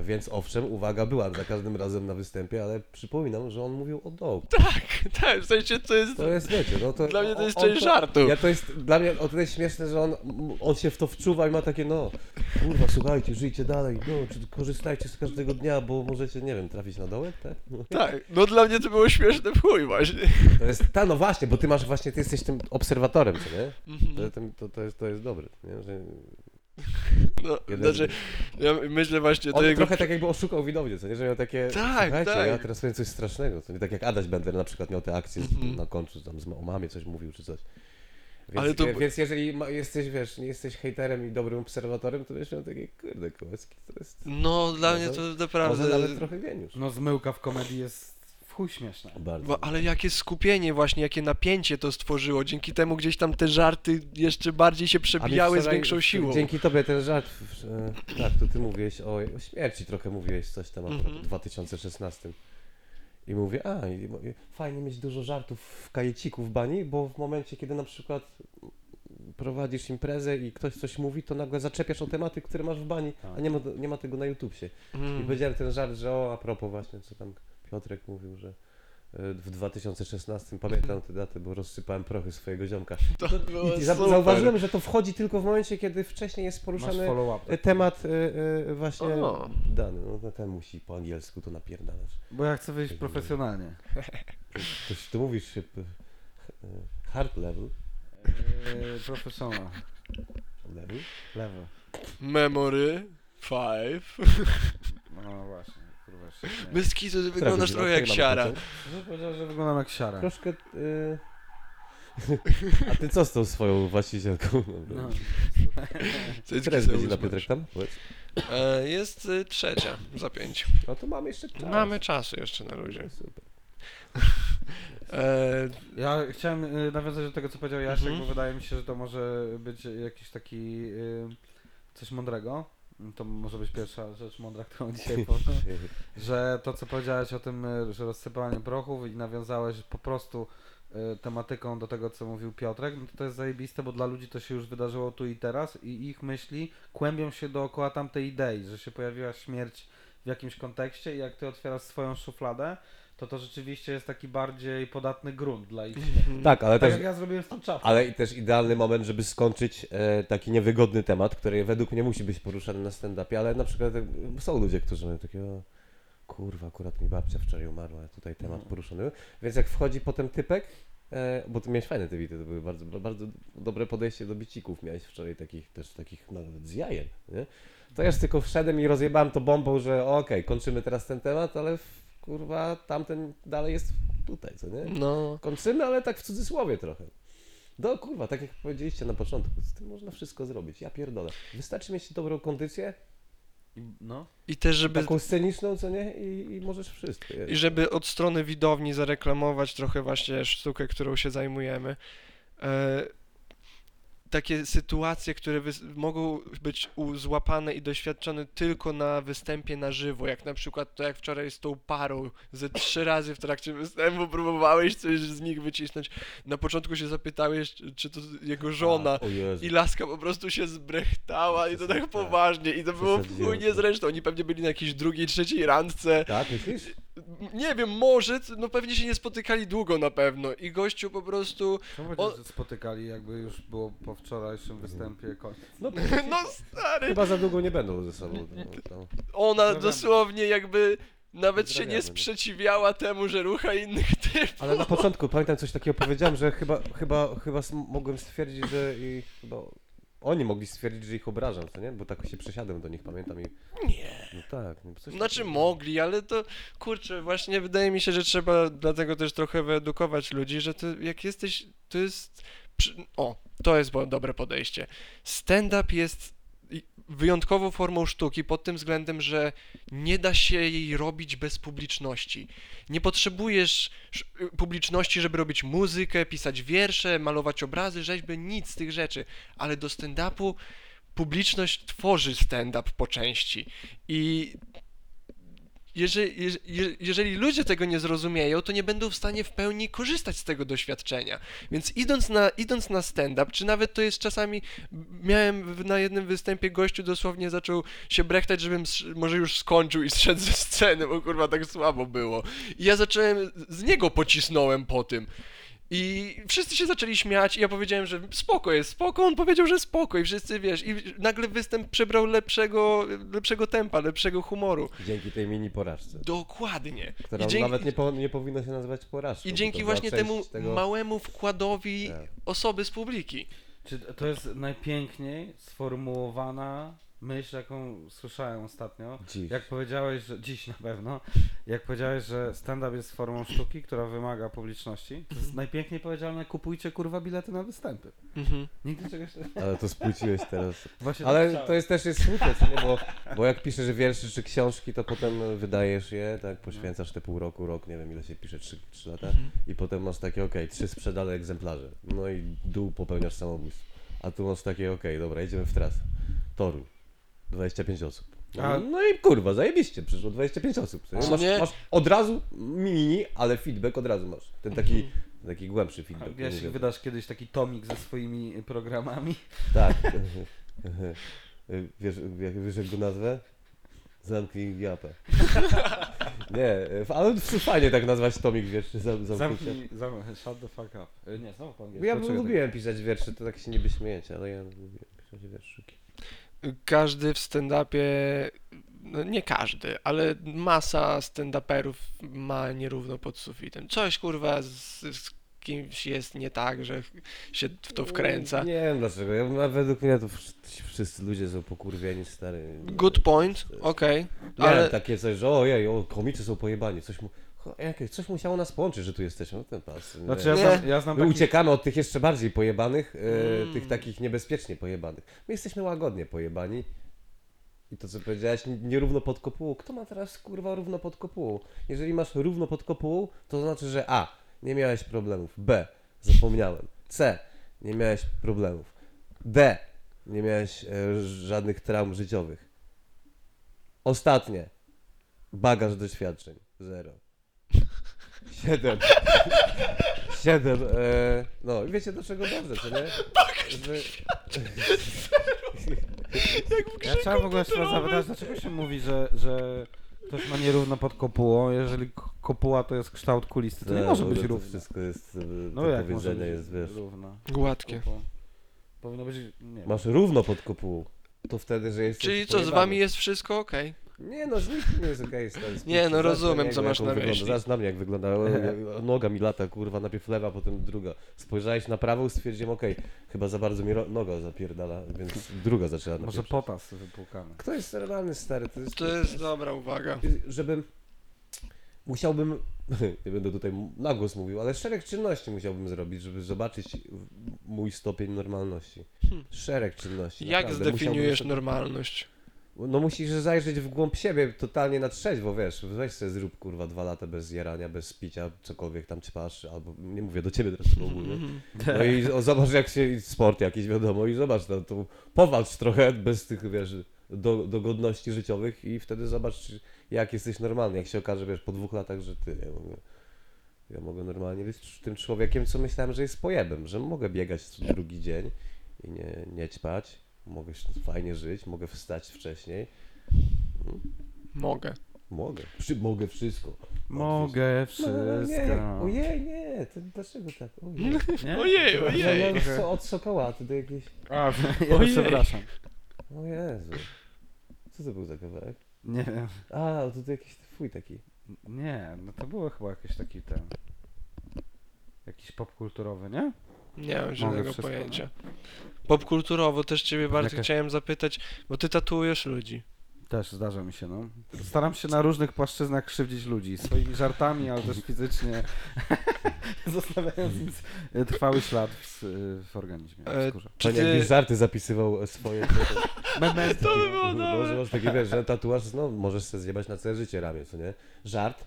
Więc owszem, uwaga była za każdym razem na występie, ale przypominam, że on mówił o dołku. tak, tak, w sensie to jest, To jest, wiecie, no to... dla mnie to jest on część żartu. Ja to jest, dla mnie o tyle śmieszne, że on, on się w to wczuwa i ma takie, no, kurwa, słuchajcie, żyjcie dalej, no, czy korzystajcie z każdego dnia, bo możecie, nie wiem, trafić na dołek, tak? No. Tak, no dla mnie to było śmieszne w chuj właśnie. To jest, ta, no właśnie, bo ty masz właśnie, ty jesteś tym obserwatorem, co nie? Mhm. To, to, to, to, jest, to jest dobre, nie? Że [laughs] No, jeden, znaczy, ja myślę właśnie, to on jakby... trochę tak jakby oszukał widownię, co nie? Że miał takie, Tak, tak. ja teraz powiem coś strasznego, co nie? Tak jak Adaś Bender na przykład miał te akcje z- Mhm. na końcu, tam z, o mamie coś mówił czy coś. Więc, Ale to- więc jeżeli ma, jesteś, wiesz, nie jesteś hejterem i dobrym obserwatorem, to wiesz, miał takie, kurde, Kołecki, to jest No, dla Może- mnie to może naprawdę... nawet trochę geniusz. No zmyłka w komedii jest chuj śmieszna. Bardzo. Bo, ale jakie skupienie właśnie, jakie napięcie to stworzyło. Dzięki temu gdzieś tam te żarty jeszcze bardziej się przebijały z większą siłą. Dzięki tobie ten żart, e, tak, to ty mówiłeś o, o śmierci trochę mówiłeś coś tam akurat Mhm. w 2016. I mówię, a, i mówię, fajnie mieć dużo żartów w kajeciku w bani, bo w momencie, kiedy na przykład prowadzisz imprezę i ktoś coś mówi, to nagle zaczepiasz o tematy, które masz w bani, Tak. a nie ma, nie ma tego na YouTubie. I Mm. powiedziałem ten żart, że o, a propos właśnie, co tam Piotrek mówił, że e, w 2016, pamiętam tę datę, bo rozsypałem prochy swojego ziomka. [laughs] To było I za, super. zauważyłem, że to wchodzi tylko w momencie, kiedy wcześniej jest poruszany e, temat e, e, właśnie O. dany. No to ten musi po angielsku to napierdalać. Bo ja chcę wyjść profesjonalnie. To, to mówisz hard level, profesjonal. level. Lewy. Memory 5. No właśnie. Bez kitu ty wyglądasz Trafisz, trochę no, jak siara. procent? No powiedział, że wyglądam jak siara. Troszkę... E... A ty co z tą swoją właścicielką? Dobra. No. Cycki [laughs] jest sobie uśmiesz. Piotrek, tam? Powiedz. E, Jest y, trzecia za pięć. No to mamy jeszcze czas. Mamy czasu jeszcze na luzie. Super. E, Ja chciałem y, nawiązać do tego, co powiedział Jasiek, Mhm. bo wydaje mi się, że to może być jakiś taki y, coś mądrego. To może być pierwsza rzecz mądra, którą [laughs] dzisiaj powiem. że to, co powiedziałeś o tym, y, że rozsypanie prochów i nawiązałeś po prostu y, tematyką do tego, co mówił Piotrek, no to, to jest zajebiste, bo dla ludzi to się już wydarzyło tu i teraz i ich myśli kłębią się dookoła tamtej idei, że się pojawiła śmierć w jakimś kontekście i jak ty otwierasz swoją szufladę, to to rzeczywiście jest taki bardziej podatny grunt dla ich śmiechu. Tak, ale Tak też jak ja zrobiłem z tą czapką. Ale i też idealny moment, żeby skończyć e, taki niewygodny temat, który według mnie musi być poruszany na stand-upie, ale na przykład e, są ludzie, którzy mają takiego kurwa, akurat mi babcia wczoraj umarła, tutaj temat Mhm. poruszony. Więc jak wchodzi potem typek, e, bo ty miałeś fajne te bity, to były bardzo, bardzo dobre podejście do bicików, miałeś wczoraj takich też takich nawet z jajem, nie? To ja już tylko wszedłem i rozjebałem to bombą, że okej, kończymy teraz ten temat, ale w, kurwa tamten dalej jest tutaj, co nie? no. Kończymy, ale tak w cudzysłowie trochę. No kurwa, tak jak powiedzieliście na początku, z tym można wszystko zrobić. Ja pierdolę. Wystarczy mieć dobrą kondycję, no. I też, żeby, taką sceniczną, co nie? I, i możesz wszystko. i żeby od strony widowni zareklamować trochę właśnie sztukę, którą się zajmujemy. E, takie sytuacje, które mogą być złapane i doświadczone tylko na występie na żywo, jak na przykład to jak wczoraj z tą parą, ze trzy razy w trakcie występu próbowałeś coś z nich wycisnąć. Na początku się zapytałeś, czy- to jego żona, A. I laska po prostu się zbrechtała i to tak poważnie i to było w chuj niezręczne. Oni pewnie byli na jakiejś drugiej, trzeciej randce. Tak, myślisz? Nie wiem, może, no pewnie się nie spotykali długo na pewno i gościu po prostu, Czemu O- że spotykali, jakby już było po wczorajszym występie koniec? No, [laughs] no stary, chyba za długo nie będą ze sobą. No, no. ona dosłownie jakby nawet się nie Pozdrawiamy. sprzeciwiała temu, że rucha innych [laughs] typów. Ale na początku pamiętam coś takiego powiedziałem, że chyba, chyba, chyba mogłem stwierdzić, że i chyba oni mogli stwierdzić, że ich obrażam, co nie? Bo tak się przesiadłem do nich, pamiętam i... Nie. No tak. No, coś Znaczy mogli, ale to kurczę, właśnie wydaje mi się, że trzeba dlatego też trochę wyedukować ludzi, że to jak jesteś, to jest. przy- O, to jest bo- dobre podejście. Stand-up jest wyjątkową formą sztuki pod tym względem, że nie da się jej robić bez publiczności. Nie potrzebujesz sz- publiczności, żeby robić muzykę, pisać wiersze, malować obrazy, rzeźby, nic z tych rzeczy, ale do stand-upu publiczność tworzy stand-up po części. I jeżeli, jeże- je- jeżeli ludzie tego nie zrozumieją, to nie będą w stanie w pełni korzystać z tego doświadczenia. Więc idąc na, idąc na stand-up, czy nawet to jest czasami. Miałem na jednym występie gościu dosłownie zaczął się brechtać, żebym może już skończył i zszedł ze sceny, bo kurwa tak słabo było. I ja zacząłem, z niego pocisnąłem po tym. I wszyscy się zaczęli śmiać i ja powiedziałem, że spoko jest, spoko, on powiedział, że spoko i wszyscy, wiesz, i nagle występ przybrał lepszego, lepszego tempa, lepszego humoru. Dzięki tej mini porażce. Dokładnie. Która I dzięki, nawet nie, po, nie powinno się nazywać porażką. i dzięki właśnie temu tego... małemu wkładowi Tak. osoby z publiki. Czy to jest najpiękniej sformułowana myśl, jaką słyszałem ostatnio? Dziś. Jak powiedziałeś, że dziś na pewno, jak powiedziałeś, że stand-up jest formą sztuki, która wymaga publiczności, to jest najpiękniej powiedziane, kupujcie kurwa bilety na występy. Mhm. Nigdy czegoś Ale to spłyciłeś teraz. [laughs] Właśnie Ale tak to jest też jest smutne, nie? Bo, bo jak piszesz wiersze czy książki, to potem wydajesz je, tak, poświęcasz te pół roku, rok, nie wiem ile się pisze, trzy, trzy lata i potem masz takie, okej, trzy sprzedane egzemplarze, no i dół popełniasz samobójstwo. A tu masz takie, okej, dobra, jedziemy w trasę. Toru, 25 osób. No, A- no i kurwa, zajebiście, przyszło 25 osób. Masz, masz od razu mini, ale feedback od razu masz. Ten taki, taki głębszy A feedback. wiesz, mówię. wydasz kiedyś taki tomik ze swoimi programami? Tak. [laughs] [laughs] wiesz, wiesz, wiesz jak go nazwę? Zamknij japę. [laughs] Nie, ale fajnie tak nazwać tomik, wiesz, zam, zamknij shut the fuck up. E, Nie, znowu po angielsku. Ja tak? lubiłem pisać wiersze, to tak się niby śmiejecie, ale ja lubiłem pisać wierszyki. Każdy w stand-upie, no nie każdy, ale masa stand-uperów ma nierówno pod sufitem. Coś kurwa z, z kimś jest nie tak, że się w to wkręca. Nie wiem dlaczego, ja, według mnie to wsz- wszyscy ludzie są pokurwieni, stary. Good point, okej, Nie, ale takie coś, że ojej, o, komicy są pojebani, coś, mu, jakieś, coś musiało nas połączyć, że tu jesteśmy, no ten pas. Znaczy ja znam, ja znam My taki... uciekamy od tych jeszcze bardziej pojebanych, Mm. tych takich niebezpiecznie pojebanych. My jesteśmy łagodnie pojebani. I to co powiedziałeś, nierówno pod kopułą. Kto ma teraz kurwa równo pod kopułą? Jeżeli masz równo pod kopułą, to znaczy, że A. Nie miałeś problemów. B. Zapomniałem. C. Nie miałeś problemów. D. Nie miałeś e, żadnych traum życiowych. Ostatnie. Bagaż doświadczeń. Zero. Siedem. Siedem. E, no i wiecie do czego dobrze, co nie? Że... Ja chciałem w ogóle się was zapytać, dlaczego się mówi, że, że ktoś ma nierówno pod kopułą, jeżeli k- kopuła to jest kształt kulisty, to nie może No, być to równo. wszystko jest, e, No to jak może powiedzenie być jest, wiesz, równo? gładkie. Kopuła. Powinno być, nie masz równo pod kopułą, to wtedy, że jesteś Czyli co, z pojebany. wami jest wszystko okej? Nie no, z nikim nie jest Nie, no rozumiem, co masz na myśli. Zobacz na mnie, jak wygląda. Noga mi lata, kurwa, najpierw lewa, potem druga. Spojrzałeś na prawą, stwierdziłem, okej, chyba za bardzo mi noga zapierdala, więc druga zaczęła Może potas wypłukany. Kto jest normalny, stary? To jest... To jest dobra uwaga. żebym musiałbym, [laughs] nie będę tutaj na głos mówił, ale szereg czynności musiałbym zrobić, żeby zobaczyć mój stopień normalności. Hmm. Szereg czynności. Jak naprawdę. zdefiniujesz Musiałbym normalność? No musisz zajrzeć w głąb siebie totalnie na trzeźwo, wiesz, weź sobie zrób kurwa dwa lata bez jarania, bez picia, cokolwiek tam ćpasz, albo nie mówię do ciebie teraz to ogólnie. No i o, zobacz jak się, sport jakiś wiadomo i zobacz, no, to powalcz trochę bez tych, wiesz, do, dogodności życiowych i wtedy zobacz jak jesteś normalny, jak się okaże, wiesz, po dwóch latach, że ty, ja mogę, ja mogę normalnie być tym człowiekiem, co myślałem, że jest pojebem, że mogę biegać co drugi dzień i nie, nie ćpać, mogę się fajnie żyć, mogę wstać wcześniej, Mogę. mogę, Przy, mogę wszystko. Mogę No, wszystko. nie, ojej, nie, to dlaczego tak, ojej. [laughs] Nie? Ojej, No, ojej. no, co, od sokołaty do jakiejś... A, ja Ojej. przepraszam. O Jezu. Co to był za kawałek? Nie wiem. A, to, to jakiś twój taki. Nie, no to było chyba jakiś taki ten... Jakiś popkulturowy, nie? Nie mam żadnego wszystko, pojęcia. Popkulturowo też ciebie bardzo Jakaś- chciałem zapytać, bo ty tatuujesz ludzi. Też zdarza mi się, no. Staram się na różnych płaszczyznach krzywdzić ludzi. Swoimi żartami, ale też fizycznie. [laughs] Zostawiając im s- trwały ślad w, w organizmie, w E, skórze. Czy Pan ty... żarty zapisywał swoje. [laughs] Memento. To by było No, dobre. masz takie, wiesz, że tatuaż, no, możesz sobie zjebać na całe życie ramię, co nie? Żart.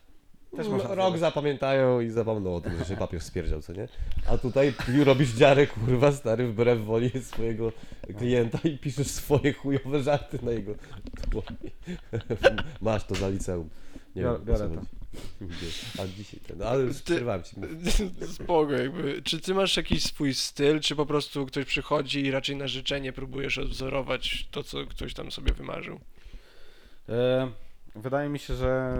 Też No, można Rok zjebać. zapamiętają i zapomną o tym, że się papier spierdział, co nie? A tutaj ty robisz dziarę, kurwa, stary, wbrew woli swojego klienta i piszesz swoje chujowe żarty na jego dłoni. [laughs] Masz to za liceum. Nie Biorę- wiem, biorę to. A dzisiaj ten, no, ale przerwałem ci. mów. [laughs] Spoko, jakby. Czy ty masz jakiś swój styl, czy po prostu ktoś przychodzi i raczej na życzenie próbujesz odwzorować to, co ktoś tam sobie wymarzył? E, wydaje mi się, że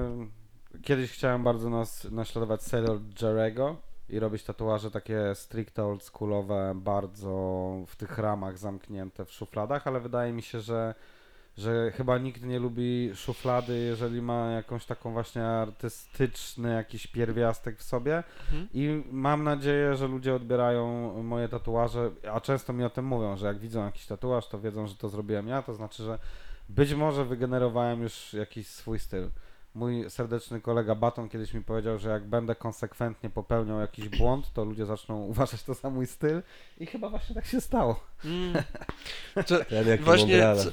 kiedyś chciałem bardzo nas, naśladować serial Jarego i robić tatuaże takie stricte oldschoolowe, bardzo w tych ramach zamknięte w szufladach, ale wydaje mi się, że, że chyba nikt nie lubi szuflady, jeżeli ma jakąś taką właśnie artystyczny jakiś pierwiastek w sobie. Mhm. I mam nadzieję, że ludzie odbierają moje tatuaże, a często mi o tym mówią, że jak widzą jakiś tatuaż, to wiedzą, że to zrobiłem ja, to znaczy, że być może wygenerowałem już jakiś swój styl. Mój serdeczny kolega Baton kiedyś mi powiedział, że jak będę konsekwentnie popełniał jakiś błąd, to ludzie zaczną [laughs] uważać to za mój styl i chyba właśnie tak się stało. Mm. [laughs] Ten jaki właśnie, co,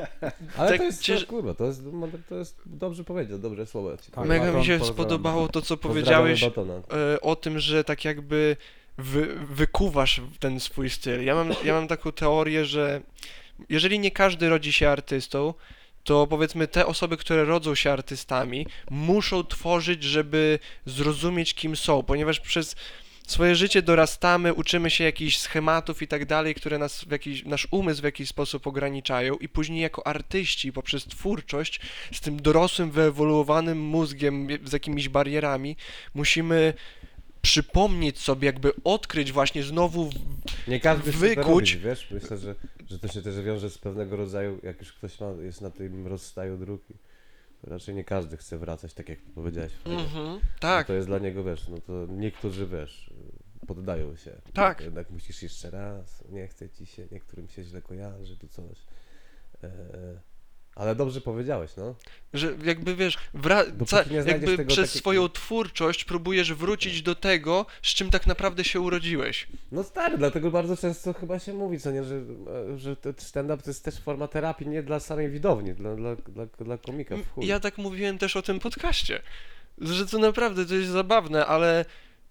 [laughs] Ale tak to jest, cięż- to, kurwa, to jest, mądre- to jest dobrze powiedział, dobre słowo. Ci Tak, mega mi się spodobało to, co powiedziałeś e, o tym, że tak jakby wy, wykuwasz ten swój styl. Ja mam, ja mam taką teorię, że jeżeli nie każdy rodzi się artystą, to powiedzmy te osoby, które rodzą się artystami, muszą tworzyć, żeby zrozumieć, kim są, ponieważ przez swoje życie dorastamy, uczymy się jakichś schematów i tak dalej, które nas w jakiś, nasz umysł w jakiś sposób ograniczają i później jako artyści poprzez twórczość z tym dorosłym, wyewoluowanym mózgiem, z jakimiś barierami, musimy przypomnieć sobie, jakby odkryć właśnie znowu Nie każdy chce to Wykuć. robić, wiesz? Myślę, że, że to się też wiąże z pewnego rodzaju, jak już ktoś ma, jest na tym rozstaju drugi, to raczej nie każdy chce wracać, tak jak powiedziałeś. Mhm, No tak, to jest dla niego, wiesz, no to niektórzy, wiesz, poddają się. Tak. Jednak musisz jeszcze raz, nie chce ci się, niektórym się źle kojarzy, tu coś. E, ale dobrze powiedziałeś, no. że jakby wiesz, wra- ca- nie znajdziesz jakby tego przez takiego- swoją twórczość próbujesz wrócić do tego, z czym tak naprawdę się urodziłeś. No stary, dlatego bardzo często chyba się mówi, co nie, że, że te- stand-up to jest też forma terapii nie dla samej widowni, dla, dla, dla, dla komika w chuj. Ja tak mówiłem też o tym podcaście, że to naprawdę to jest zabawne, ale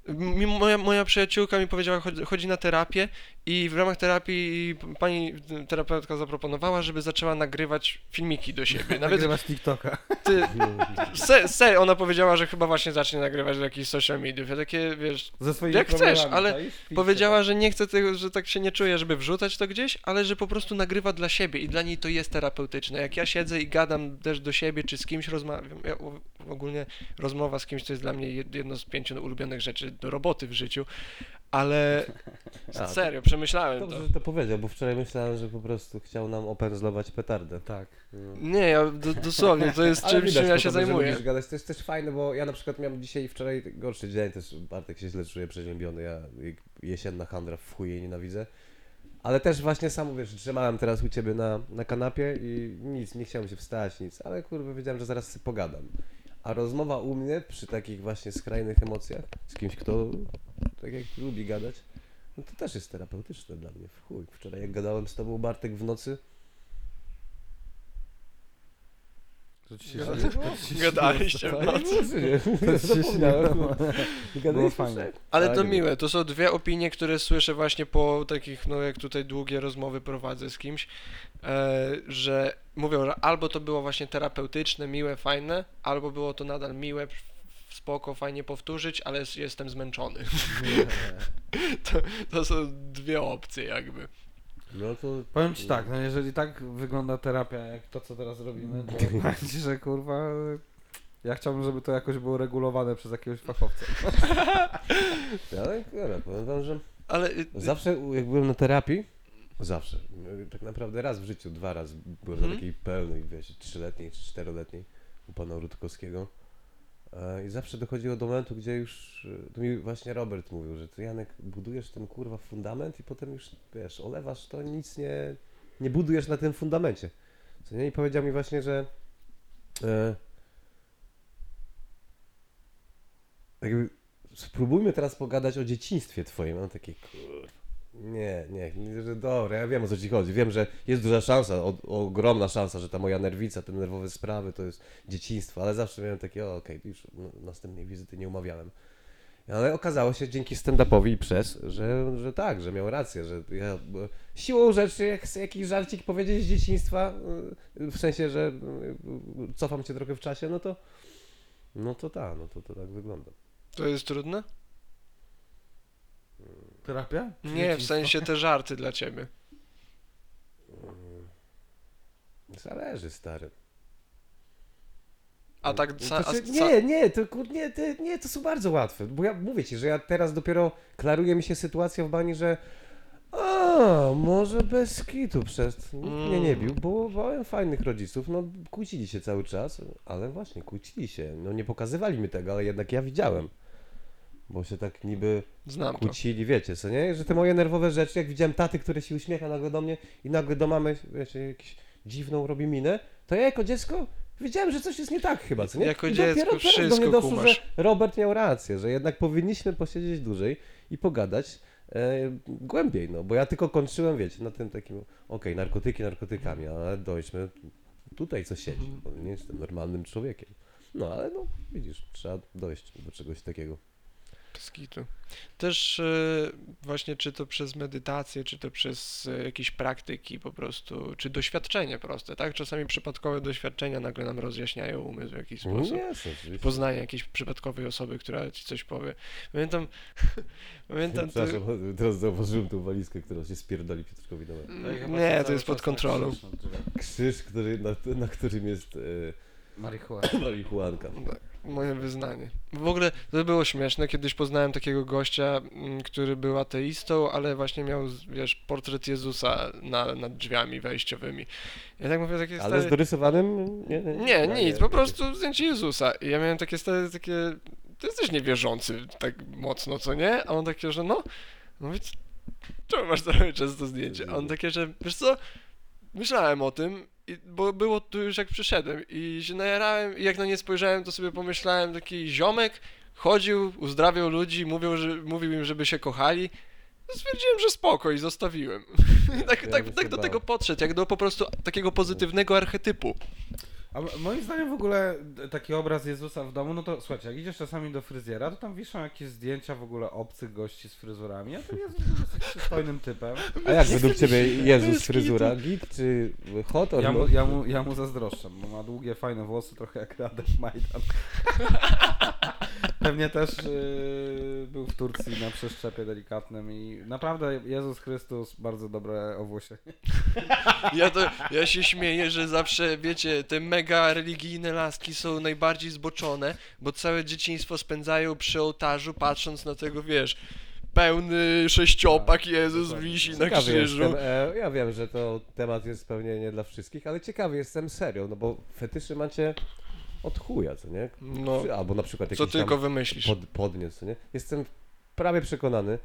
mi, moja, moja przyjaciółka mi powiedziała, chodzi, chodzi na terapię i w ramach terapii pani terapeutka zaproponowała, żeby zaczęła nagrywać filmiki do siebie. Nawet Nagrywasz TikToka. ty, [laughs] se, se, ona powiedziała, że chyba właśnie zacznie nagrywać do jakichś social mediów. Ja takie, wiesz, Ze swoimi Jak chcesz, problemami, ale? Pisze Powiedziała, że nie chce tego, że tak się nie czuje, żeby wrzucać to gdzieś, ale że po prostu nagrywa dla siebie i dla niej to jest terapeutyczne. Jak ja siedzę i gadam też do siebie, czy z kimś rozmawiam, ja, ogólnie rozmowa z kimś to jest dla mnie jed- jedno z pięciu ulubionych rzeczy do roboty w życiu, ale [laughs] A, serio, przemyślałem to. Dobrze, że to powiedział, bo wczoraj myślałem, że po prostu chciał nam opędzlować petardę. Tak. No. Nie, ja do, dosłownie, to jest [laughs] czymś, widać czym ja się zajmuję. gadać. To jest też fajne, bo ja na przykład miałem dzisiaj, wczoraj gorszy dzień, też Bartek się źle czuje, przeziębiony, ja jesienna handra w chuj jej nienawidzę. Ale też właśnie sam, wiesz, trzymałem teraz u ciebie na, na kanapie i nic, nie chciałem się wstać, nic, ale kurwa wiedziałem, że zaraz sobie pogadam. A rozmowa u mnie przy takich właśnie skrajnych emocjach z kimś, kto tak jak lubi gadać, no to też jest terapeutyczne dla mnie, w chuj. Wczoraj jak gadałem z tobą Bartek w nocy, To ci się Gada- śni- to ci się Gadaliście w nocy. Było fajnie. Ale to Fajnie. miłe, to są dwie opinie, które słyszę właśnie po takich, no jak tutaj długie rozmowy prowadzę z kimś, e, że mówią, że albo to było właśnie terapeutyczne, miłe, fajne, albo było to nadal miłe, spoko, fajnie powtórzyć, ale jestem zmęczony. [laughs] To, to są dwie opcje jakby. No to Powiem ci tak, no jeżeli tak wygląda terapia, jak to co teraz robimy, to [laughs] powiem ci, że kurwa... Ja chciałbym, żeby to jakoś było regulowane przez jakiegoś fachowca. [laughs] Ale dobra, powiem wam, że Ale y, zawsze u- jak byłem na terapii, zawsze, y, tak naprawdę raz w życiu, dwa razy byłem na Mhm. takiej pełnej, wiesz, trzyletniej czy czteroletniej u pana Rutkowskiego i zawsze dochodziło do momentu, gdzie już, y, to mi właśnie Robert mówił, że ty Janek budujesz ten kurwa fundament i potem już, wiesz, olewasz to, nic nie, nie budujesz na tym fundamencie. Co nie? I powiedział mi właśnie, że e, jakby spróbujmy teraz pogadać o dzieciństwie twoim. Mam takie, kurwa, nie, nie, że dobra, ja wiem o co ci chodzi. Wiem, że jest duża szansa, o, ogromna szansa, że ta moja nerwica, te nerwowe sprawy to jest dzieciństwo, ale zawsze miałem takie, okej, już no, następnej wizyty nie umawiałem. Ale okazało się dzięki stand-upowi i przez, że, że tak, że miał rację, że ja siłą rzeczy, jak chcę jakiś żarcik powiedzieć z dzieciństwa, w sensie, że cofam cię trochę w czasie, no to no to tak, no to, to tak wygląda. to jest trudne? Terapia? Nie, w sensie te żarty dla ciebie. Mm. Zależy, stary. A tak To sa, a, się- sa, nie, nie, to nie, to, nie, to są bardzo łatwe. Bo ja mówię ci, że ja teraz dopiero klaruje mi się sytuacja w bani, że a, może bez kitu przez nikt mnie nie bił, bo byłem fajnych rodziców, no kłócili się cały czas, ale właśnie kłócili się, no nie pokazywali mi tego, ale jednak ja widziałem. Bo się tak niby znam to. kłócili, wiecie, co nie? Że te moje nerwowe rzeczy, jak widziałem taty, który się uśmiecha nagle do mnie i nagle do mamy, wiecie, jakąś dziwną robi minę, to ja jako dziecko wiedziałem, że coś jest nie tak chyba, co nie? Jako I dziecko dopiero teraz do wszystko mnie doszło, kumasz. że Robert miał rację, że jednak powinniśmy posiedzieć dłużej i pogadać e, głębiej, no, bo ja tylko kończyłem, wiecie, na tym takim, okej, narkotyki narkotykami, ale dojdźmy tutaj, co siedzi, Mhm. bo nie jestem normalnym człowiekiem. No, ale no, widzisz, trzeba dojść do czegoś takiego. Bez kitu. Też e, właśnie czy to przez medytację, czy to przez e, jakieś praktyki po prostu, czy doświadczenie proste, tak? Czasami przypadkowe doświadczenia nagle nam rozjaśniają umysł w jakiś Mm, sposób. Oczywiście. Poznanie jakiejś przypadkowej osoby, która ci coś powie. Pamiętam, [laughs] pamiętam to, teraz zauważyłem tą walizkę, która się spierdoli Piotrkowi łeb. No Nie, to jest pod kontrolą. krzyż który, na, na którym jest Marihuana. e, [clears throat] marihuanka. Tak, moje wyznanie. W ogóle to było śmieszne, kiedyś poznałem takiego gościa, mm, który był ateistą, ale właśnie miał, wiesz, portret Jezusa na, nad drzwiami wejściowymi. Ja tak mówię, takie Ale z dorysowanym? Nie, Nie, nic, po prostu zdjęcie Jezusa. I ja miałem takie stare, takie, ty jesteś niewierzący tak mocno, co nie? A on takie, że no, mówię, "C- czemu masz cały czas to zdjęcie? A on takie, że, wiesz co, myślałem o tym, i, bo było tu już jak przyszedłem i się najarałem i jak na nie spojrzałem, to sobie pomyślałem, taki ziomek chodził, uzdrawiał ludzi, mówił, że, mówił im, żeby się kochali. Stwierdziłem, że spoko i zostawiłem. [laughs] Tak, tak, tak do tego podszedł, jak do po prostu takiego pozytywnego archetypu. A moim zdaniem w ogóle taki obraz Jezusa w domu, no to słuchajcie, jak idziesz czasami do fryzjera, to tam wiszą jakieś zdjęcia w ogóle obcych gości z fryzurami, a ten Jezus dosyć przystojnym typem. A jak według ciebie Jezus fryzura? Git czy hot or Ja mu, ja mu, ja mu zazdroszczam, bo ma długie, fajne włosy, trochę jak Radek Majdan. Pewnie też yy, był w Turcji na przeszczepie delikatnym i naprawdę Jezus Chrystus, bardzo dobre owłosienie. Ja, to, ja się śmieję, że zawsze, wiecie, te mega religijne laski są najbardziej zboczone, bo całe dzieciństwo spędzają przy ołtarzu, patrząc na tego, wiesz, pełny sześciopak Jezus dokładnie. wisi na Ciekawy krzyżu. jestem, e, ja wiem, że to temat jest pewnie nie dla wszystkich, ale ciekawy jestem serio, no bo fetyszy macie od chuja, co nie? No, Albo na przykład co jakiś tylko tam wymyślisz. pod, podniec, co nie? Jestem prawie przekonany,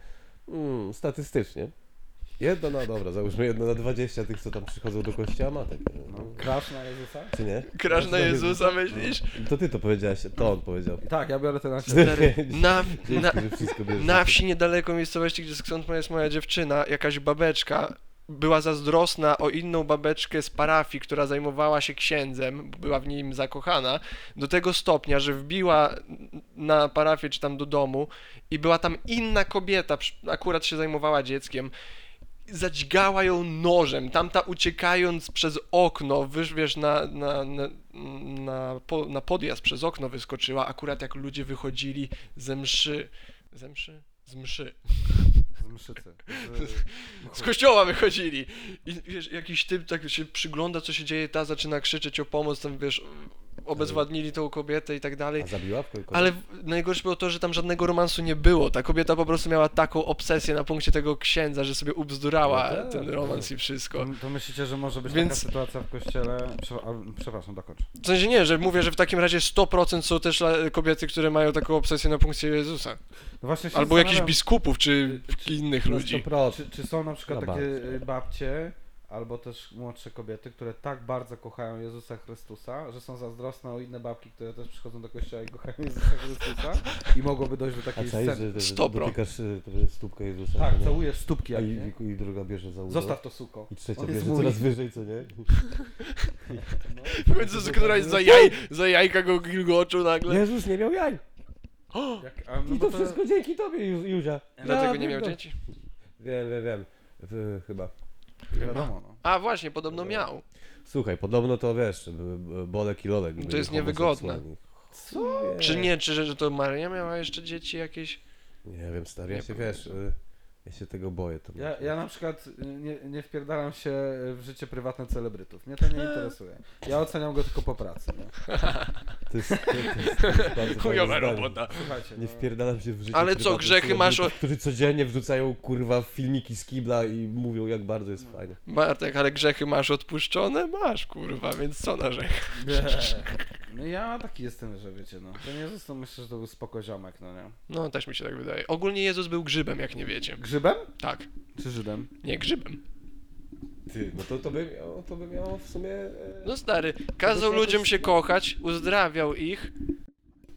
mm, statystycznie, jedno na, dobra, załóżmy jedno na 20 tych, co tam przychodzą do kościoła ma takie, No, no. Krasz na Jezusa? czy nie? Krasz na Jezusa, myślisz? To ty to powiedziałeś, to on powiedział. Tak, ja biorę ten na siebie. Na, Dzięki, na, na wsi niedaleko miejscowości, gdzie skąd jest moja dziewczyna, jakaś babeczka była zazdrosna o inną babeczkę z parafii, która zajmowała się księdzem, była w nim zakochana, do tego stopnia, że wbiła na parafię czy tam do domu i była tam inna kobieta, akurat się zajmowała dzieckiem. Zadźgała ją nożem, tamta uciekając przez okno, wysz, wiesz, na, na, na, na, po, na podjazd przez okno wyskoczyła, akurat jak ludzie wychodzili ze mszy. Ze mszy? Z mszy. Z mszycy. Z... [laughs] Z kościoła wychodzili. I wiesz, jakiś typ tak się przygląda, co się dzieje, ta zaczyna krzyczeć o pomoc, tam wiesz, obezwładnili tą kobietę i tak dalej. A zabiła w końcu? Ale najgorsze było to, że tam żadnego romansu nie było. Ta kobieta po prostu miała taką obsesję na punkcie tego księdza, że sobie ubzdurała No tak, ten tak. romans i wszystko. To, myślicie, że może być Więc- taka sytuacja w kościele? Przepraszam, dokończ. W sensie nie, że mówię, że w takim razie 100% są też kobiety, które mają taką obsesję na punkcie Jezusa. No właśnie się Albo jakichś biskupów, czy Czy- innych No ludzi. 100%. Czy, czy są na przykład Na takie babcie. Albo też młodsze kobiety, które tak bardzo kochają Jezusa Chrystusa, że są zazdrosne o inne babki, które też przychodzą do kościoła i kochają Jezusa Chrystusa i mogłoby dojść do takiej sceny. że, że 100%. dotykasz y, trochę stópkę Jezusa? Tak, nie? całujesz stópki A jak i, nie? i, i druga bierze za udo. Zostaw to suko. I trzecia On bierze mój. coraz wyżej, co nie? W końcu z któraś za, jaj, za jajka go gilgoczył nagle. Jezus nie miał jaj! Jak, a, no I bo to wszystko dzięki tobie, Ju- Juzia. Dlatego Ja nie miał dzieci? Wiem, wiem, wiem. Chyba. Wiadomo, no. A właśnie, podobno miał. Słuchaj, podobno to wiesz, Bolek i Lolek. byli jest niewygodne. homoseksualni. Co? Czy nie, czy że to Maria miała jeszcze dzieci jakieś? Nie wiem, stary, ja Nie się wiesz, y, ja się tego boję. To Ja, ja na przykład y, nie, nie wpierdalam się w życie prywatne celebrytów. Mnie to nie [laughs] interesuje. Ja oceniam go tylko po pracy. Nie? To jest, to, jest, to jest bardzo Chujowa fajne robota. Słuchajcie, Nie no, wpierdalam się w życie Ale co, prywatne grzechy masz celebrytów, Którzy codziennie wrzucają, kurwa, filmiki z kibla i mówią, jak bardzo jest fajne. Bartek, ale grzechy masz odpuszczone? Masz, kurwa, więc co narzekasz? nie. No ja taki jestem, że wiecie, no. Ten Jezus to myślę, że to był spoko ziomek, no nie? No, też mi się tak wydaje. Ogólnie Jezus był grzybem, jak nie wiecie. Grzybem? Tak, Czy Żydem? nie grzybem. Ty, no to, to, by miało, to by miało w sumie... e, No stary, kazał jakoś- ludziom się kochać, uzdrawiał ich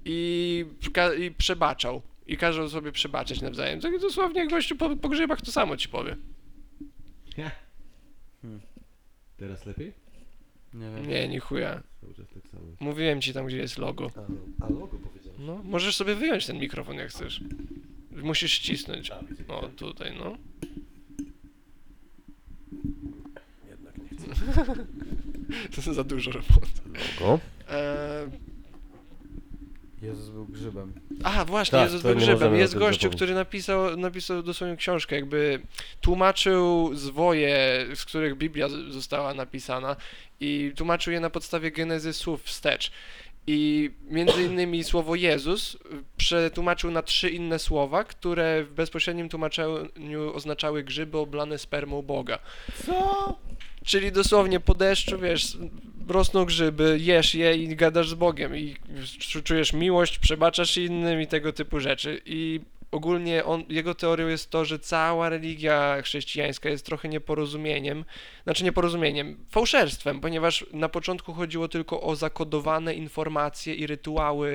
i, ka- i przebaczał. I kazał sobie przebaczać nawzajem. Tak dosłownie jak gościu po, po grzybach to samo ci powie. Teraz lepiej? Nie wiem. Nie, nie chuja. Cały czas tak samo. Mówiłem ci tam, gdzie jest logo. A, a logo powiedziałem. No, możesz sobie wyjąć ten mikrofon, jak chcesz. Musisz ścisnąć. O, tutaj, no. Jednak nie chcę. [laughs] To za dużo roboty. Logo. Eee, Jezus był grzybem. A, właśnie, Tak, Jezus to był nie grzybem. możemy o Jest tym gościu, zapomnieć. który napisał, napisał dosłownie książkę, jakby tłumaczył zwoje, z których Biblia z- została napisana i tłumaczył je na podstawie genezysów wstecz. I między innymi słowo Jezus przetłumaczył na trzy inne słowa, które w bezpośrednim tłumaczeniu oznaczały grzyby oblane spermą Boga. Co? Czyli dosłownie po deszczu, wiesz, rosną grzyby, jesz je i gadasz z Bogiem i czu- czujesz miłość, przebaczasz innym i tego typu rzeczy. I ogólnie on, jego teorią jest to, że cała religia chrześcijańska jest trochę nieporozumieniem, znaczy nieporozumieniem, fałszerstwem, ponieważ na początku chodziło tylko o zakodowane informacje i rytuały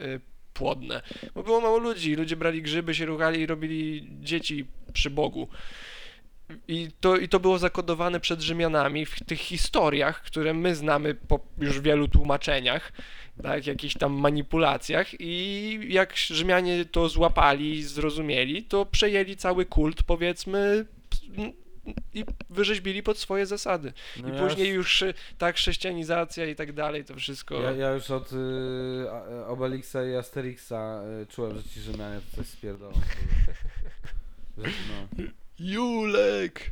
y, płodne. Bo było mało ludzi, ludzie brali grzyby, się ruchali i robili dzieci przy Bogu. I to, I to było zakodowane przed Rzymianami w tych historiach, które my znamy po już wielu tłumaczeniach, tak, jakichś tam manipulacjach i jak Rzymianie to złapali i zrozumieli, to przejęli cały kult, powiedzmy, i wyrzeźbili pod swoje zasady. No I ja później już, już ta chrześcianizacja i tak dalej, to wszystko... ja, ja już od y, Obelixa i Asterixa y, czułem, że ci Rzymianie to coś spierdolą. Że, no. Julek!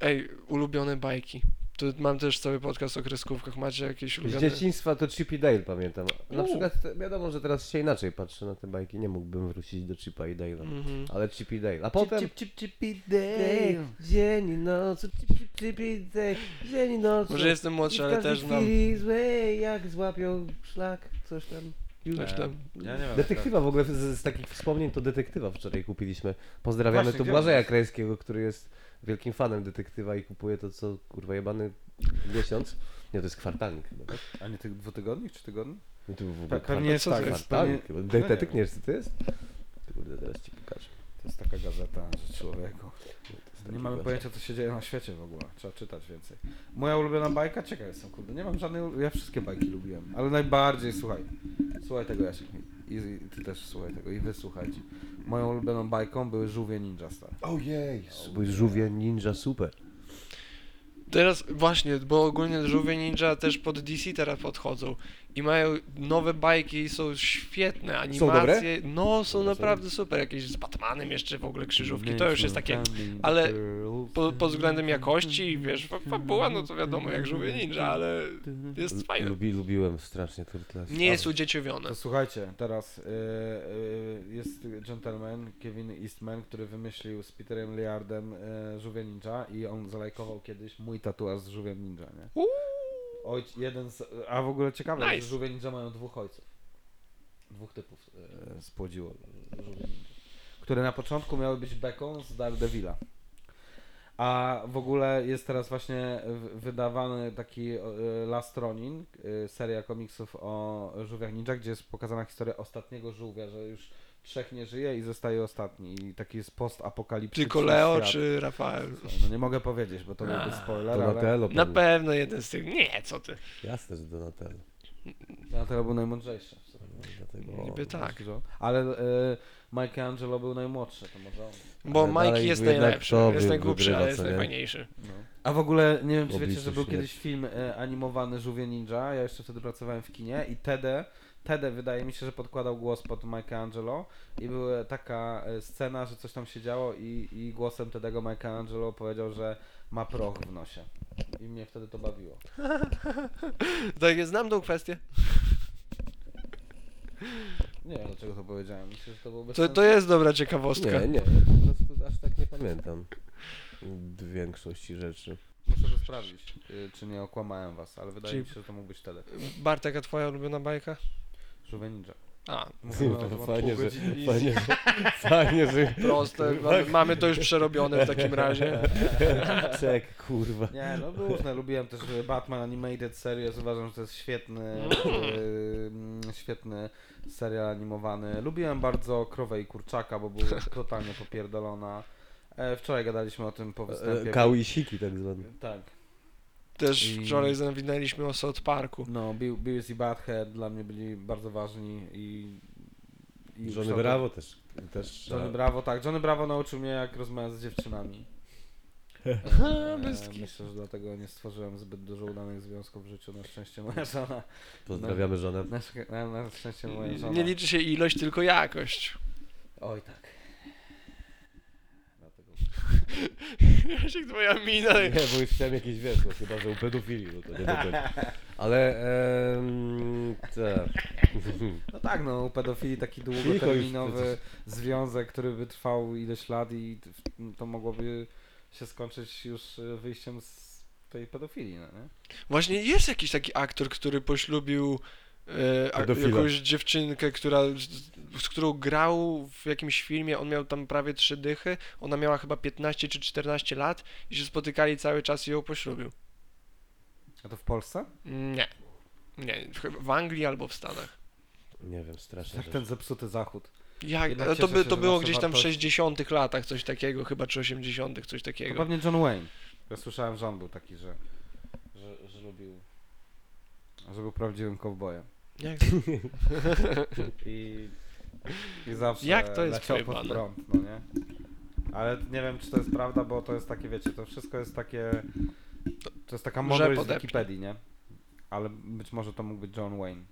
Ej, ulubione bajki. Tu mam też cały podcast o kreskówkach. Macie jakieś Z ulubione... dzieciństwa to Chip i Dale pamiętam. Na U. przykład te- wiadomo, że teraz się inaczej patrzę na te bajki. Nie mógłbym wrócić do Chipa i Dale'a. Mhm. Ale Chip i Dale. A potem... Chip, chip, chip, chip, Dale, dzień i noc, chip, chip, chip i Dale, dzień i noc. Może jestem młodszy, ale też znam. Złe, jak złapią szlak, coś tam. Coś tam. Ja nie wiem. Detektywa w ogóle, z, z takich wspomnień to detektywa wczoraj kupiliśmy. Pozdrawiamy Właśnie, tu gdzie Błażeja jest? Krajskiego, który jest wielkim fanem detektywa i kupuje to co kurwa jebany miesiąc. Nie, to jest kwartalnik chyba, tak? A nie tych dwutygodni czy tygodni? No to w ogóle Pe- pewnie jest co to tak. jest? Kwartalnik. pewnie- chyba. no nie Detektyw wiem. nie wiesz co to jest? Kurde, teraz ci pokażę. To jest taka gazeta, że człowieku. Nie mamy pojęcia, co się dzieje na świecie w ogóle. Trzeba czytać więcej. Moja ulubiona bajka? Ciekaw jestem, kurde. Nie mam żadnej... Ja wszystkie bajki lubiłem. Ale najbardziej, słuchaj. Słuchaj tego, Jasiek. I, I ty też słuchaj tego. I wy słuchajcie. Moją ulubioną bajką były Żółwie Ninja Star. Ojej, bo żółwie ninja super. Teraz właśnie, bo ogólnie żółwie ninja też pod DC teraz podchodzą i mają nowe bajki i są świetne, animacje. No, są Dobre są. naprawdę super. Jakieś z Batmanem jeszcze w ogóle krzyżówki. To już jest takie ale pod, pod względem jakości, wiesz, fa- fabuła, no to wiadomo, jak żółwie ninja, ale jest fajne. Lubi, lubiłem strasznie Turtles. Nie jest udzieciowione. To słuchajcie, teraz y, y, jest gentleman Kevin Eastman, który wymyślił z Peterem Liardem y, Żółwie Ninja i on zalajkował kiedyś mój tatuaż z Żółwiem Ninja, nie? Uuu. Ojc, jeden z, a w ogóle ciekawe, Nice. że Żółwie Ninja mają dwóch ojców. Dwóch typów y, spłodziło Żółwie Ninja. Które na początku miały być beką z Daredevila. A w ogóle jest teraz właśnie wydawany taki y, Last Ronin, y, seria komiksów o żółwiach ninja, gdzie jest pokazana historia ostatniego żółwia, że już trzech nie żyje i zostaje ostatni. I taki jest post-apokaliptyczny Tylko Leo świat. czy Rafael? No nie mogę powiedzieć, bo to byłby A, spoiler, ale Donatello. Na pewnie. pewno jeden z tych. Nie, co ty? Jasne, że Donatello. Donatello był najmądrzejszy. w sumie. Dlatego... Niby tak. Że- Ale y, Michelangelo był najmłodszy, to może on. Bo Ale Mike dalej jest jednak najlepszy, to jest wy- najgłupszy, wygrywa, ale jest co nie? najfajniejszy. No. A w ogóle nie wiem, czy wiecie, Obliczu że był śmierci. kiedyś film e, animowany Żółwie Ninja. Ja jeszcze wtedy pracowałem w kinie i Tede, Tede wydaje mi się, że podkładał głos pod Michelangelo i była taka e, scena, że coś tam się działo i, i głosem Tedego Michelangelo powiedział, że ma proch w nosie. I mnie wtedy to bawiło. [laughs] Tak, znam tą kwestię. Nie wiem, dlaczego to powiedziałem. Myślę, że to było bez To, to jest dobra ciekawostka. Nie, nie, po prostu aż tak nie pamiętam w większości rzeczy. Muszę to sprawdzić, y, czy nie okłamałem was, ale wydaje Czyli- mi się, że to mógł być Tede. Bartek, a twoja ulubiona bajka? Żółwie Ninja. A, Mówimy o tym od Fajnie, że, godziny. fajnie, że, fajnie, że... proste. [laughs] Mamy, mamy to już przerobione w takim razie. [laughs] Czek, kurwa. Nie, no różne. Lubiłem też Batman Animated Series. Uważam, że to jest świetny, y, mm, świetny serial animowany. Lubiłem bardzo Krowę i Kurczaka, bo była [laughs] totalnie popierdolona. E, wczoraj gadaliśmy o tym po występie. Kał i siki tak zwane. Tak. Też I- wczoraj zawinęliśmy o South Parku. No, Beavis i Butthead dla mnie byli bardzo ważni i i Johnny. Bravo też. też Johnny trzeba- Bravo, tak. Johnny Bravo nauczył mnie, jak rozmawiać z dziewczynami. [laughs] Eee, kitu. myślę, że dlatego nie stworzyłem zbyt dużo udanych związków w życiu. Na szczęście moja żona. Pozdrawiamy żonę. Na, na, na szczęście moja żona. Nie liczy się ilość, tylko jakość. Oj tak. [laughs] Jasiek, twoja mina. Nie, bo już chciałem jakieś wiesz, no chyba, że u pedofili, no to nie do końca. Ale, em, tak. [laughs] No tak, no u pedofili taki długoterminowy już związek, który by trwał ileś lat i to mogłoby się skończyć już e, wyjściem z tej pedofilii, no nie? Właśnie jest jakiś taki aktor, który poślubił Pedofila. jakąś dziewczynkę, która, z, którą grał w jakimś filmie, on miał tam prawie trzy dychy, ona miała chyba 15 czy 14 lat i się spotykali cały czas i ją poślubił. A to w Polsce? Nie. Nie, chyba w Anglii albo w Stanach. Nie wiem, strasznie. Jak ten zepsuty zachód. Jak, Jednak ale to, cieszę by, się, to było gdzieś tam w wartości- 60 latach, coś takiego, chyba czy 80 coś To takiego. pewnie John Wayne. Ja słyszałem, że on był taki, że, że, że lubił, że był prawdziwym kowbojem. Jak? I, i zawsze Jak to jest leciał pod pojebane? prąd, no nie? Ale nie wiem, czy to jest prawda, bo to jest takie, wiecie, to wszystko jest takie, to jest taka Że mądrość z podepnie. Wikipedii, nie? Ale być może to mógł być John Wayne.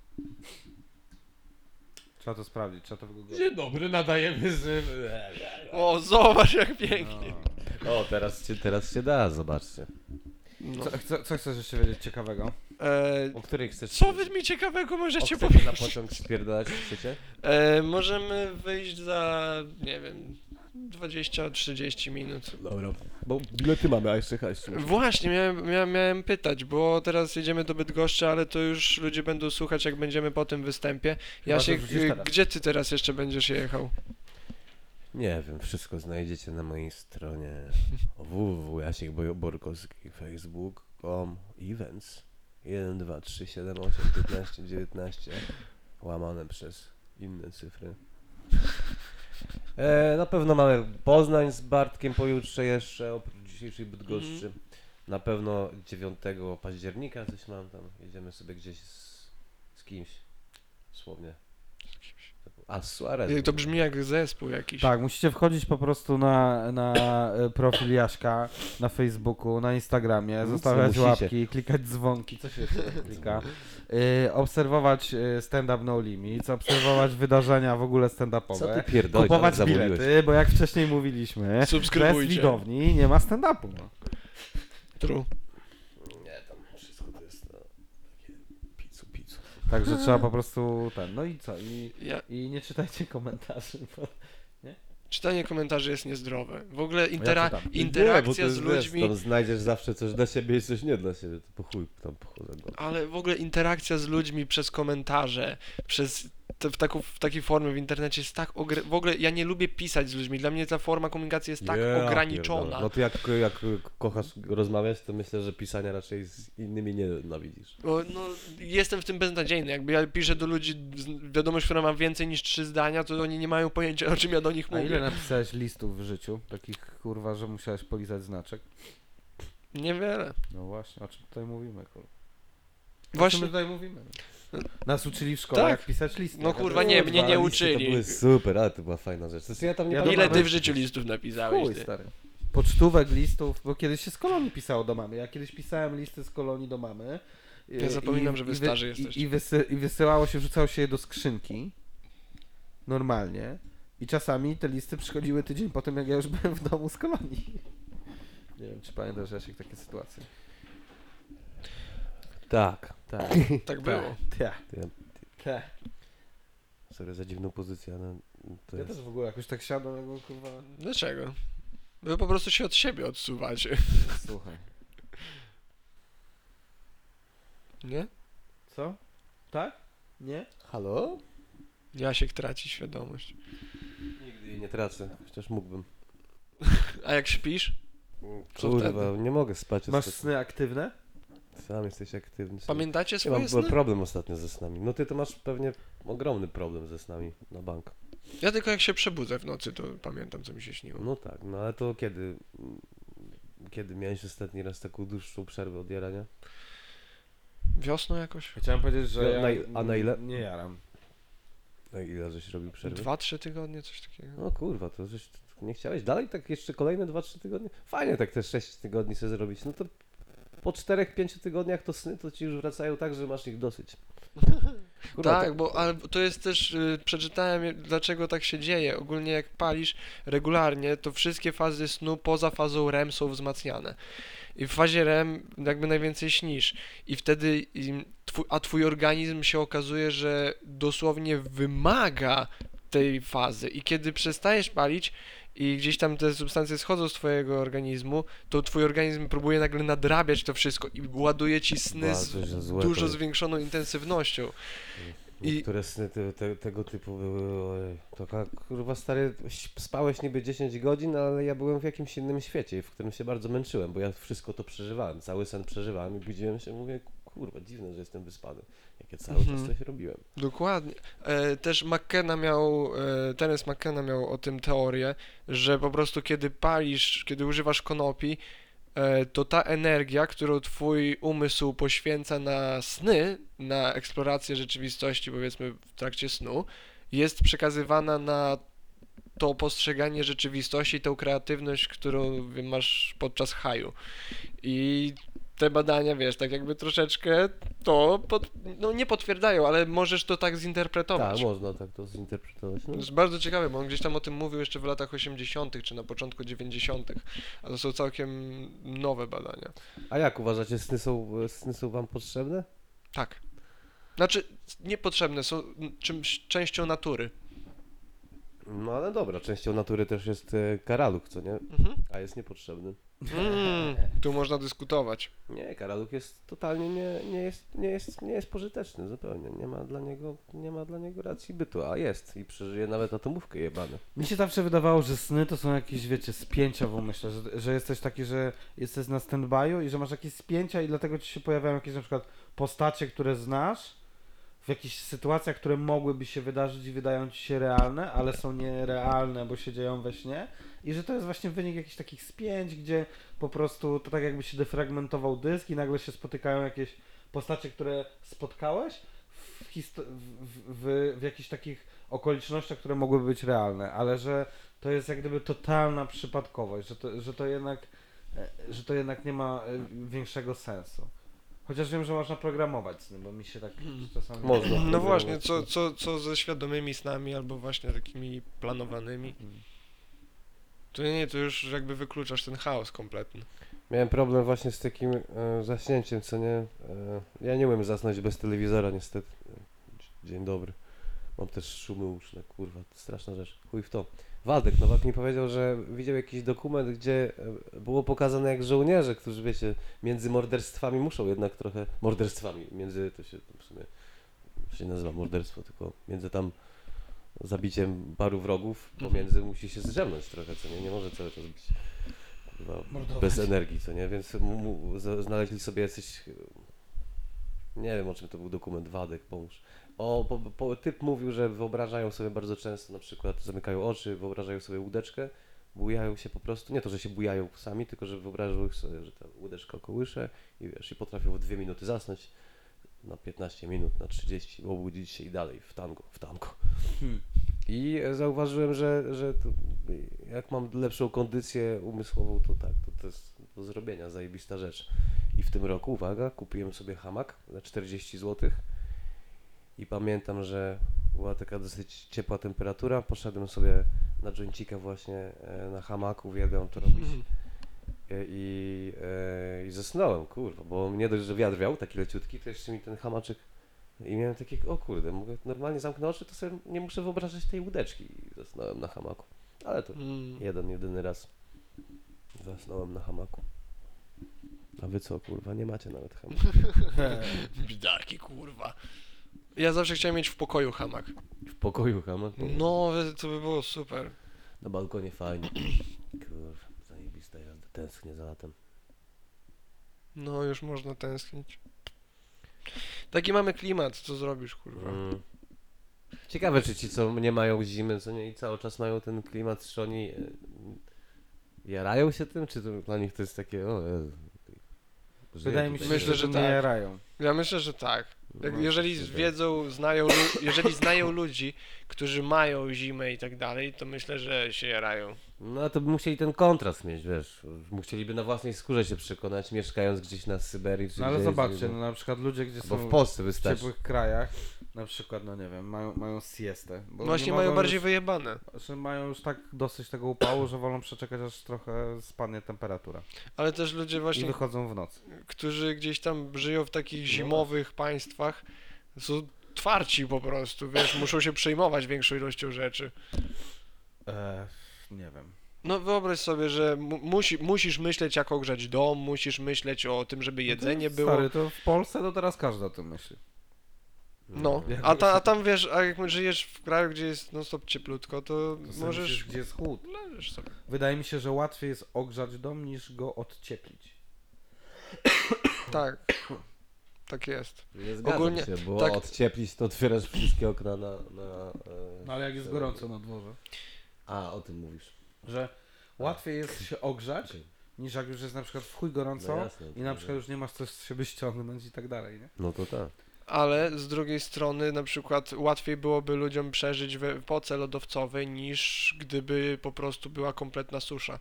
Trzeba to sprawdzić, trzeba to wygooglować. Dzień dobry, nadajemy z... O, zobacz jak pięknie. No. O, teraz się, teraz się da, zobaczcie. No. Co, co, co chcesz jeszcze wiedzieć ciekawego? E, O której chcesz... co wy mi ciekawego o, możecie na powiedzieć? pociąg spierdalać, chcecie? E, możemy wyjść za, nie wiem, 20-30 minut. Dobra. Bo bilety mamy, a jeszcze jechać. Właśnie, miałem, miałem, miałem pytać, bo teraz jedziemy do Bydgoszczy, ale to już ludzie będą słuchać, jak będziemy po tym występie. Chyba, że Jasiek, wrzucisz y, teraz. gdzie ty teraz jeszcze będziesz jechał? Nie wiem, wszystko znajdziecie na mojej stronie [laughs] www.jasiekborkowski facebook.com events 1, 2, 3, 7, 8, 15, 19 łamane przez inne cyfry. E, na pewno mamy Poznań z Bartkiem pojutrze jeszcze, oprócz dzisiejszej Bydgoszczy. Mhm. Na pewno 9 października coś mam tam, jedziemy sobie gdzieś z, z kimś, słownie. A, Suarez. To brzmi jak zespół jakiś. Tak, musicie wchodzić po prostu na, na e, profil Jaśka na Facebooku, na Instagramie, Nic nie zostawiać łapki, klikać dzwonki, co się klika, y, obserwować y, stand-up No Limits, obserwować wydarzenia w ogóle Co stand-upowe, ty pierdolisz, kupować bilety, bo jak wcześniej mówiliśmy, bez widowni nie ma stand-upu. No. True. Nie, tam wszystko to jest no, takie picu, picu. Także [laughs] trzeba po prostu ten, no i co, i, Ja, i nie czytajcie komentarzy, bo czytanie komentarzy jest niezdrowe. W ogóle czytam. intera- Nie, interakcja z ludźmi... Wiesz, tam znajdziesz zawsze coś dla siebie i coś nie dla siebie, to po chuj tam pochodzę. Ale w ogóle interakcja z ludźmi przez komentarze, przez w, taką, w takiej formie w internecie jest tak ogre... W ogóle ja nie lubię pisać z ludźmi. Dla mnie ta forma komunikacji jest tak Ja ograniczona. pierdolę. No to jak, jak kochasz rozmawiać, to myślę, że pisania raczej z innymi nie nienawidzisz. Bo, no, jestem w tym beznadziejny. Jakby ja piszę do ludzi wiadomość, która ma więcej niż trzy zdania, to oni nie mają pojęcia, o czym ja do nich A ile mówię. napisałeś listów w życiu? Takich kurwa, że musiałeś polizać znaczek? Niewiele. No właśnie, o czym tutaj mówimy, kurwa. O czym Właśnie, tutaj mówimy? Nas uczyli w szkole, Tak. jak pisać listy. No kurwa, nie, mnie nie uczyli. To były super, ale to była fajna rzecz. To ja tam nie Ja pamiętam. ile ty w życiu listów napisałeś? Chuj, Ty? stary. Pocztówek listów, bo kiedyś się z kolonii pisało do mamy. Ja kiedyś pisałem listy z kolonii do mamy. Ja zapominam, że wy starzy i, jesteście. I, wysy, I wysyłało się, wrzucało się je do skrzynki. Normalnie. I czasami te listy przychodziły tydzień po tym, jak ja już byłem w domu z kolonii. Nie wiem, czy pamiętasz, Jasiek, takie sytuacje. Tak. [laughs] Tak. Tak było. Tak. Tak. Sorry za dziwną pozycję, ale to Ja jest... też w ogóle jakoś tak siadam, jakby kurwa... Dlaczego? Wy po prostu się od siebie odsuwacie. Słuchaj. Nie? Co? Tak? Nie? Halo? Jasiek traci świadomość. Nigdy jej nie tracę, chociaż mógłbym. [laughs] A jak śpisz? Co Kurwa, wtedy? nie mogę spać. Masz ostatnio. sny aktywne? Sam jesteś aktywny. Pamiętacie Ja mam swoje sny? problem ostatnio ze snami. No ty to masz pewnie ogromny problem ze snami na bank. Ja tylko jak się przebudzę w nocy, to pamiętam, co mi się śniło. No tak, no ale to kiedy... Kiedy miałeś ostatni raz taką dłuższą przerwę od jarania? Wiosną jakoś? Chciałem powiedzieć, że Ja- ja na- a na ile? nie jaram. A ile żeś robił przerwy? Dwa, trzy tygodnie, coś takiego. No kurwa, to żeś nie chciałeś dalej tak jeszcze kolejne 2-3 tygodnie? Fajnie tak te 6 tygodni sobie zrobić. No to po 4-5 tygodniach to sny to ci już wracają tak, że masz ich dosyć. [laughs] Kurwa, tak, bo ale to jest też, y, przeczytałem dlaczego tak się dzieje. Ogólnie jak palisz regularnie, to wszystkie fazy snu poza fazą REM są wzmacniane. I w fazie REM jakby najwięcej śnisz. I wtedy, twój, a twój organizm się okazuje, że dosłownie wymaga tej fazy. I kiedy przestajesz palić i gdzieś tam te substancje schodzą z twojego organizmu, to twój organizm próbuje nagle nadrabiać to wszystko i ładuje ci sny z złe dużo to- zwiększoną intensywnością. i- Niektóre sny te, te, tego typu były, taka kurwa stary, spałeś niby 10 godzin, ale ja byłem w jakimś innym świecie, w którym się bardzo męczyłem, bo ja wszystko to przeżywałem, cały sen przeżywałem i budziłem się, mówię, kurwa, dziwne, że jestem wyspany, jak ja cały Mhm. czas coś robiłem. Dokładnie. E, też McKenna miał, e, Terence McKenna miał o tym teorię, że po prostu kiedy palisz, kiedy używasz konopi, e, to ta energia, którą twój umysł poświęca na sny, na eksplorację rzeczywistości, powiedzmy w trakcie snu, jest przekazywana na to postrzeganie rzeczywistości, tą kreatywność, którą masz podczas haju. I te badania, wiesz, tak jakby troszeczkę to pod, no nie potwierdzają, ale możesz to tak zinterpretować. Tak, można tak to zinterpretować. No. To jest bardzo ciekawe, bo on gdzieś tam o tym mówił jeszcze w latach 80., czy na początku 90., a to są całkiem nowe badania. A jak uważacie, sny są, sny są wam potrzebne? Tak. Znaczy, niepotrzebne, są czymś, częścią natury. No ale dobra, częścią natury też jest e, karaluch, co nie? Mhm. A jest niepotrzebny. Mm, [laughs] tu można dyskutować. Nie, karaluch jest totalnie nie, nie, jest, nie, jest, nie jest pożyteczny zupełnie. Nie ma, dla niego, nie ma dla niego racji bytu, a jest i przeżyje nawet atomówkę jebane. Mi się zawsze wydawało, że sny to są jakieś, wiecie, spięcia, bo myślę, że, że jesteś taki, że jesteś na stand-by'u i że masz jakieś spięcia i dlatego ci się pojawiają jakieś na przykład postacie, które znasz w jakichś sytuacjach, które mogłyby się wydarzyć i wydają ci się realne, ale są nierealne, bo się dzieją we śnie i że to jest właśnie wynik jakichś takich spięć, gdzie po prostu to tak jakby się defragmentował dysk i nagle się spotykają jakieś postacie, które spotkałeś w, histo- w, w, w, jakichś takich okolicznościach, które mogłyby być realne, ale że to jest jak gdyby totalna przypadkowość, że to, że to jednak e, że to jednak nie ma e, większego sensu. Chociaż wiem, że można programować sny, bo mi się tak czasami... Można. No właśnie, co, co, co ze świadomymi snami, albo właśnie takimi planowanymi. To nie, to już jakby wykluczasz ten chaos kompletny. Miałem problem właśnie z takim e, zaśnięciem, co nie. E, ja nie umiem zasnąć bez telewizora, niestety. Dzień dobry. Mam też szumy uszne, kurwa, to straszna rzecz. Chuj w to. Waldek Nowak mi powiedział, że widział jakiś dokument, gdzie e, było pokazane jak żołnierze, którzy wiecie, między morderstwami muszą jednak trochę, morderstwami, między, to się w sumie się nazywa morderstwo, tylko między tam zabiciem paru wrogów, pomiędzy musi się zdrzemnąć trochę, co nie, nie może cały czas być kurwa, bez energii, co nie, więc mu, znaleźli sobie jacyś, nie wiem o czym to był dokument, Wadek, pomóż. O, po, po, typ mówił, że wyobrażają sobie bardzo często, na przykład zamykają oczy, wyobrażają sobie łódeczkę, bujają się po prostu, nie to, że się bujają sami, tylko że wyobrażają sobie, że ta łódeczka kołysze i wiesz, i potrafią w dwie minuty zasnąć, na 15 minut, na 30, obudzić się i dalej w tango, w tango. Hmm. I zauważyłem, że, że to, jak mam lepszą kondycję umysłową, to tak, to, to jest do zrobienia, zajebista rzecz. I w tym roku, uwaga, kupiłem sobie hamak za 40 zł i pamiętam, że była taka dosyć ciepła temperatura, poszedłem sobie na jointika właśnie e, na hamaku, uwielbiam to robić E, i, e, i zasnąłem, kurwa, bo nie dość, że wiatr wiał, taki leciutki, to jeszcze mi ten hamaczek i miałem takie, o kurde, mogę normalnie zamknę oczy, to sobie nie muszę wyobrażać tej łódeczki i zasnąłem na hamaku. Ale to Mm. jeden, jedyny raz zasnąłem na hamaku. A wy co, kurwa, nie macie nawet hamaku. [laughs] [laughs] Bidaki, kurwa. Ja zawsze chciałem mieć w pokoju hamak. W pokoju hamak? No, to by było super. Na balkonie fajnie. [clears throat] Kurwa, zajebista jazda, tęsknię za latem. No, już można tęsknić. Taki mamy klimat, co zrobisz, kurwa. Mm. Ciekawe, czy ci, co nie mają zimy, co nie i cały czas mają ten klimat, czy oni e, jarają się tym, czy to dla nich to jest takie, o Jezu, Wydaje mi się. Myślę, że, że nie tak. jarają. Ja myślę, że tak. Jak, jeżeli wiedzą, znają, lu- jeżeli znają ludzi, którzy mają zimę i tak dalej, to myślę, że się jarają. No to by musieli ten kontrast mieć, wiesz. Musieliby na własnej skórze się przekonać, mieszkając gdzieś na Syberii czy No ale gdzieś, zobaczcie, no, na przykład ludzie, gdzie Bo są w Polsce w wystarczy. ciepłych krajach, na przykład, no nie wiem, mają, mają siestę. Bo Właśnie nie mają mogą bardziej już, wyjebane. że mają już tak dosyć tego upału, że wolą przeczekać, aż trochę spadnie temperatura. Ale też ludzie I właśnie, wychodzą w nocy. którzy gdzieś tam żyją w takich No zimowych państwach, są twarci po prostu, wiesz, muszą się przejmować większą ilością rzeczy. E, nie wiem. No wyobraź sobie, że mu musi, musisz myśleć jak ogrzać dom, musisz myśleć o tym, żeby jedzenie było. Stary, to w Polsce to teraz każdy o tym myśli. No, Jak a, ta, a tam wiesz, a jak żyjesz w kraju, gdzie jest non stop cieplutko, to To możesz... myślisz, gdzie jest chłód. Leżysz sobie. Wydaje mi się, że łatwiej jest ogrzać dom niż go odcieplić. [coughs] Tak. Tak jest. Nie zgadzam Ogólnie- się, bo tak- odcieplić to otwierasz wszystkie okna na... na e, No ale jak jest gorąco na dworze. A, o tym mówisz. Że łatwiej jest się ogrzać, Okej. niż jak już jest na przykład w chuj gorąco No jasne, i na przykład już nie masz coś z siebie ściągnąć i tak dalej, nie? No to tak. Ale z drugiej strony, na przykład, łatwiej byłoby ludziom przeżyć w epoce lodowcowej, niż gdyby po prostu była kompletna susza.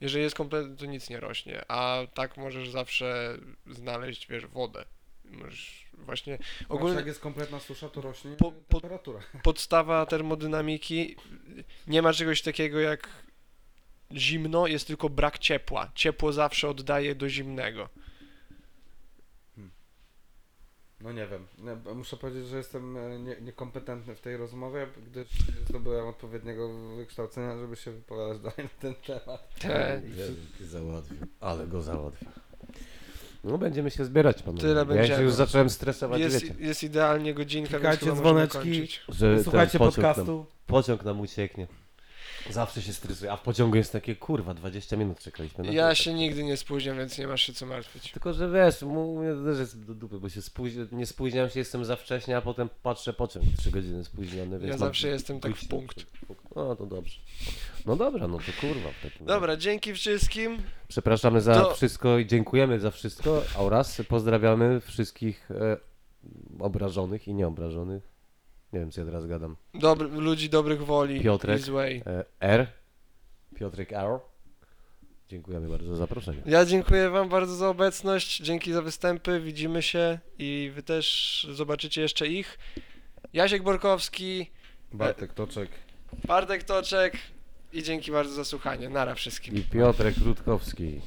Jeżeli jest kompletna, to nic nie rośnie, a tak możesz zawsze znaleźć, wiesz, wodę. Możesz właśnie... Ogólnie jak jest kompletna susza, to rośnie Po- po- temperatura. [laughs] podstawa termodynamiki, nie ma czegoś takiego jak zimno, jest tylko brak ciepła. Ciepło zawsze oddaje do zimnego. No nie wiem. Muszę powiedzieć, że jestem e, nie, niekompetentny w tej rozmowie, gdyż nie zdobyłem odpowiedniego wykształcenia, żeby się wypowiadać dalej na ten temat. Te, Wielki załatwił, ale go załatwił. No będziemy się zbierać, panowie. Tyle ja się już zacząłem stresować, jest, wiecie. jest idealnie godzinka, Klikajcie dzwoneczki. Że ten Słuchajcie pociąg Nam, podcastu. pociąg nam ucieknie. Zawsze się stresuję, a w pociągu jest takie, kurwa, 20 minut czekaliśmy na Ja się nigdy nie spóźniam, więc nie masz się co martwić. Tylko, że wiesz, mu mnie to też jest do dupy, bo się spóźni, nie spóźniam się, jestem za wcześnie, a potem patrzę pociąg 3 godziny spóźniony, więc Ja mam zawsze jestem tak pójść w na punkt. No to dobrze. No dobra, no to kurwa w takim. Dobra, dzięki wszystkim. Przepraszamy za To- wszystko i dziękujemy za wszystko oraz pozdrawiamy wszystkich e, obrażonych i nieobrażonych. Nie wiem, co ja teraz gadam. Dobry, ludzi dobrych woli Piotrek. i złej. E, R. Piotrek R. Dziękujemy bardzo za zaproszenie. Ja dziękuję wam bardzo za obecność, dzięki za występy, widzimy się i wy też zobaczycie jeszcze ich. Jasiek Borkowski, Bartek Toczek. Bartek Toczek i dzięki bardzo za słuchanie. Nara wszystkim. I Piotrek Rutkowski.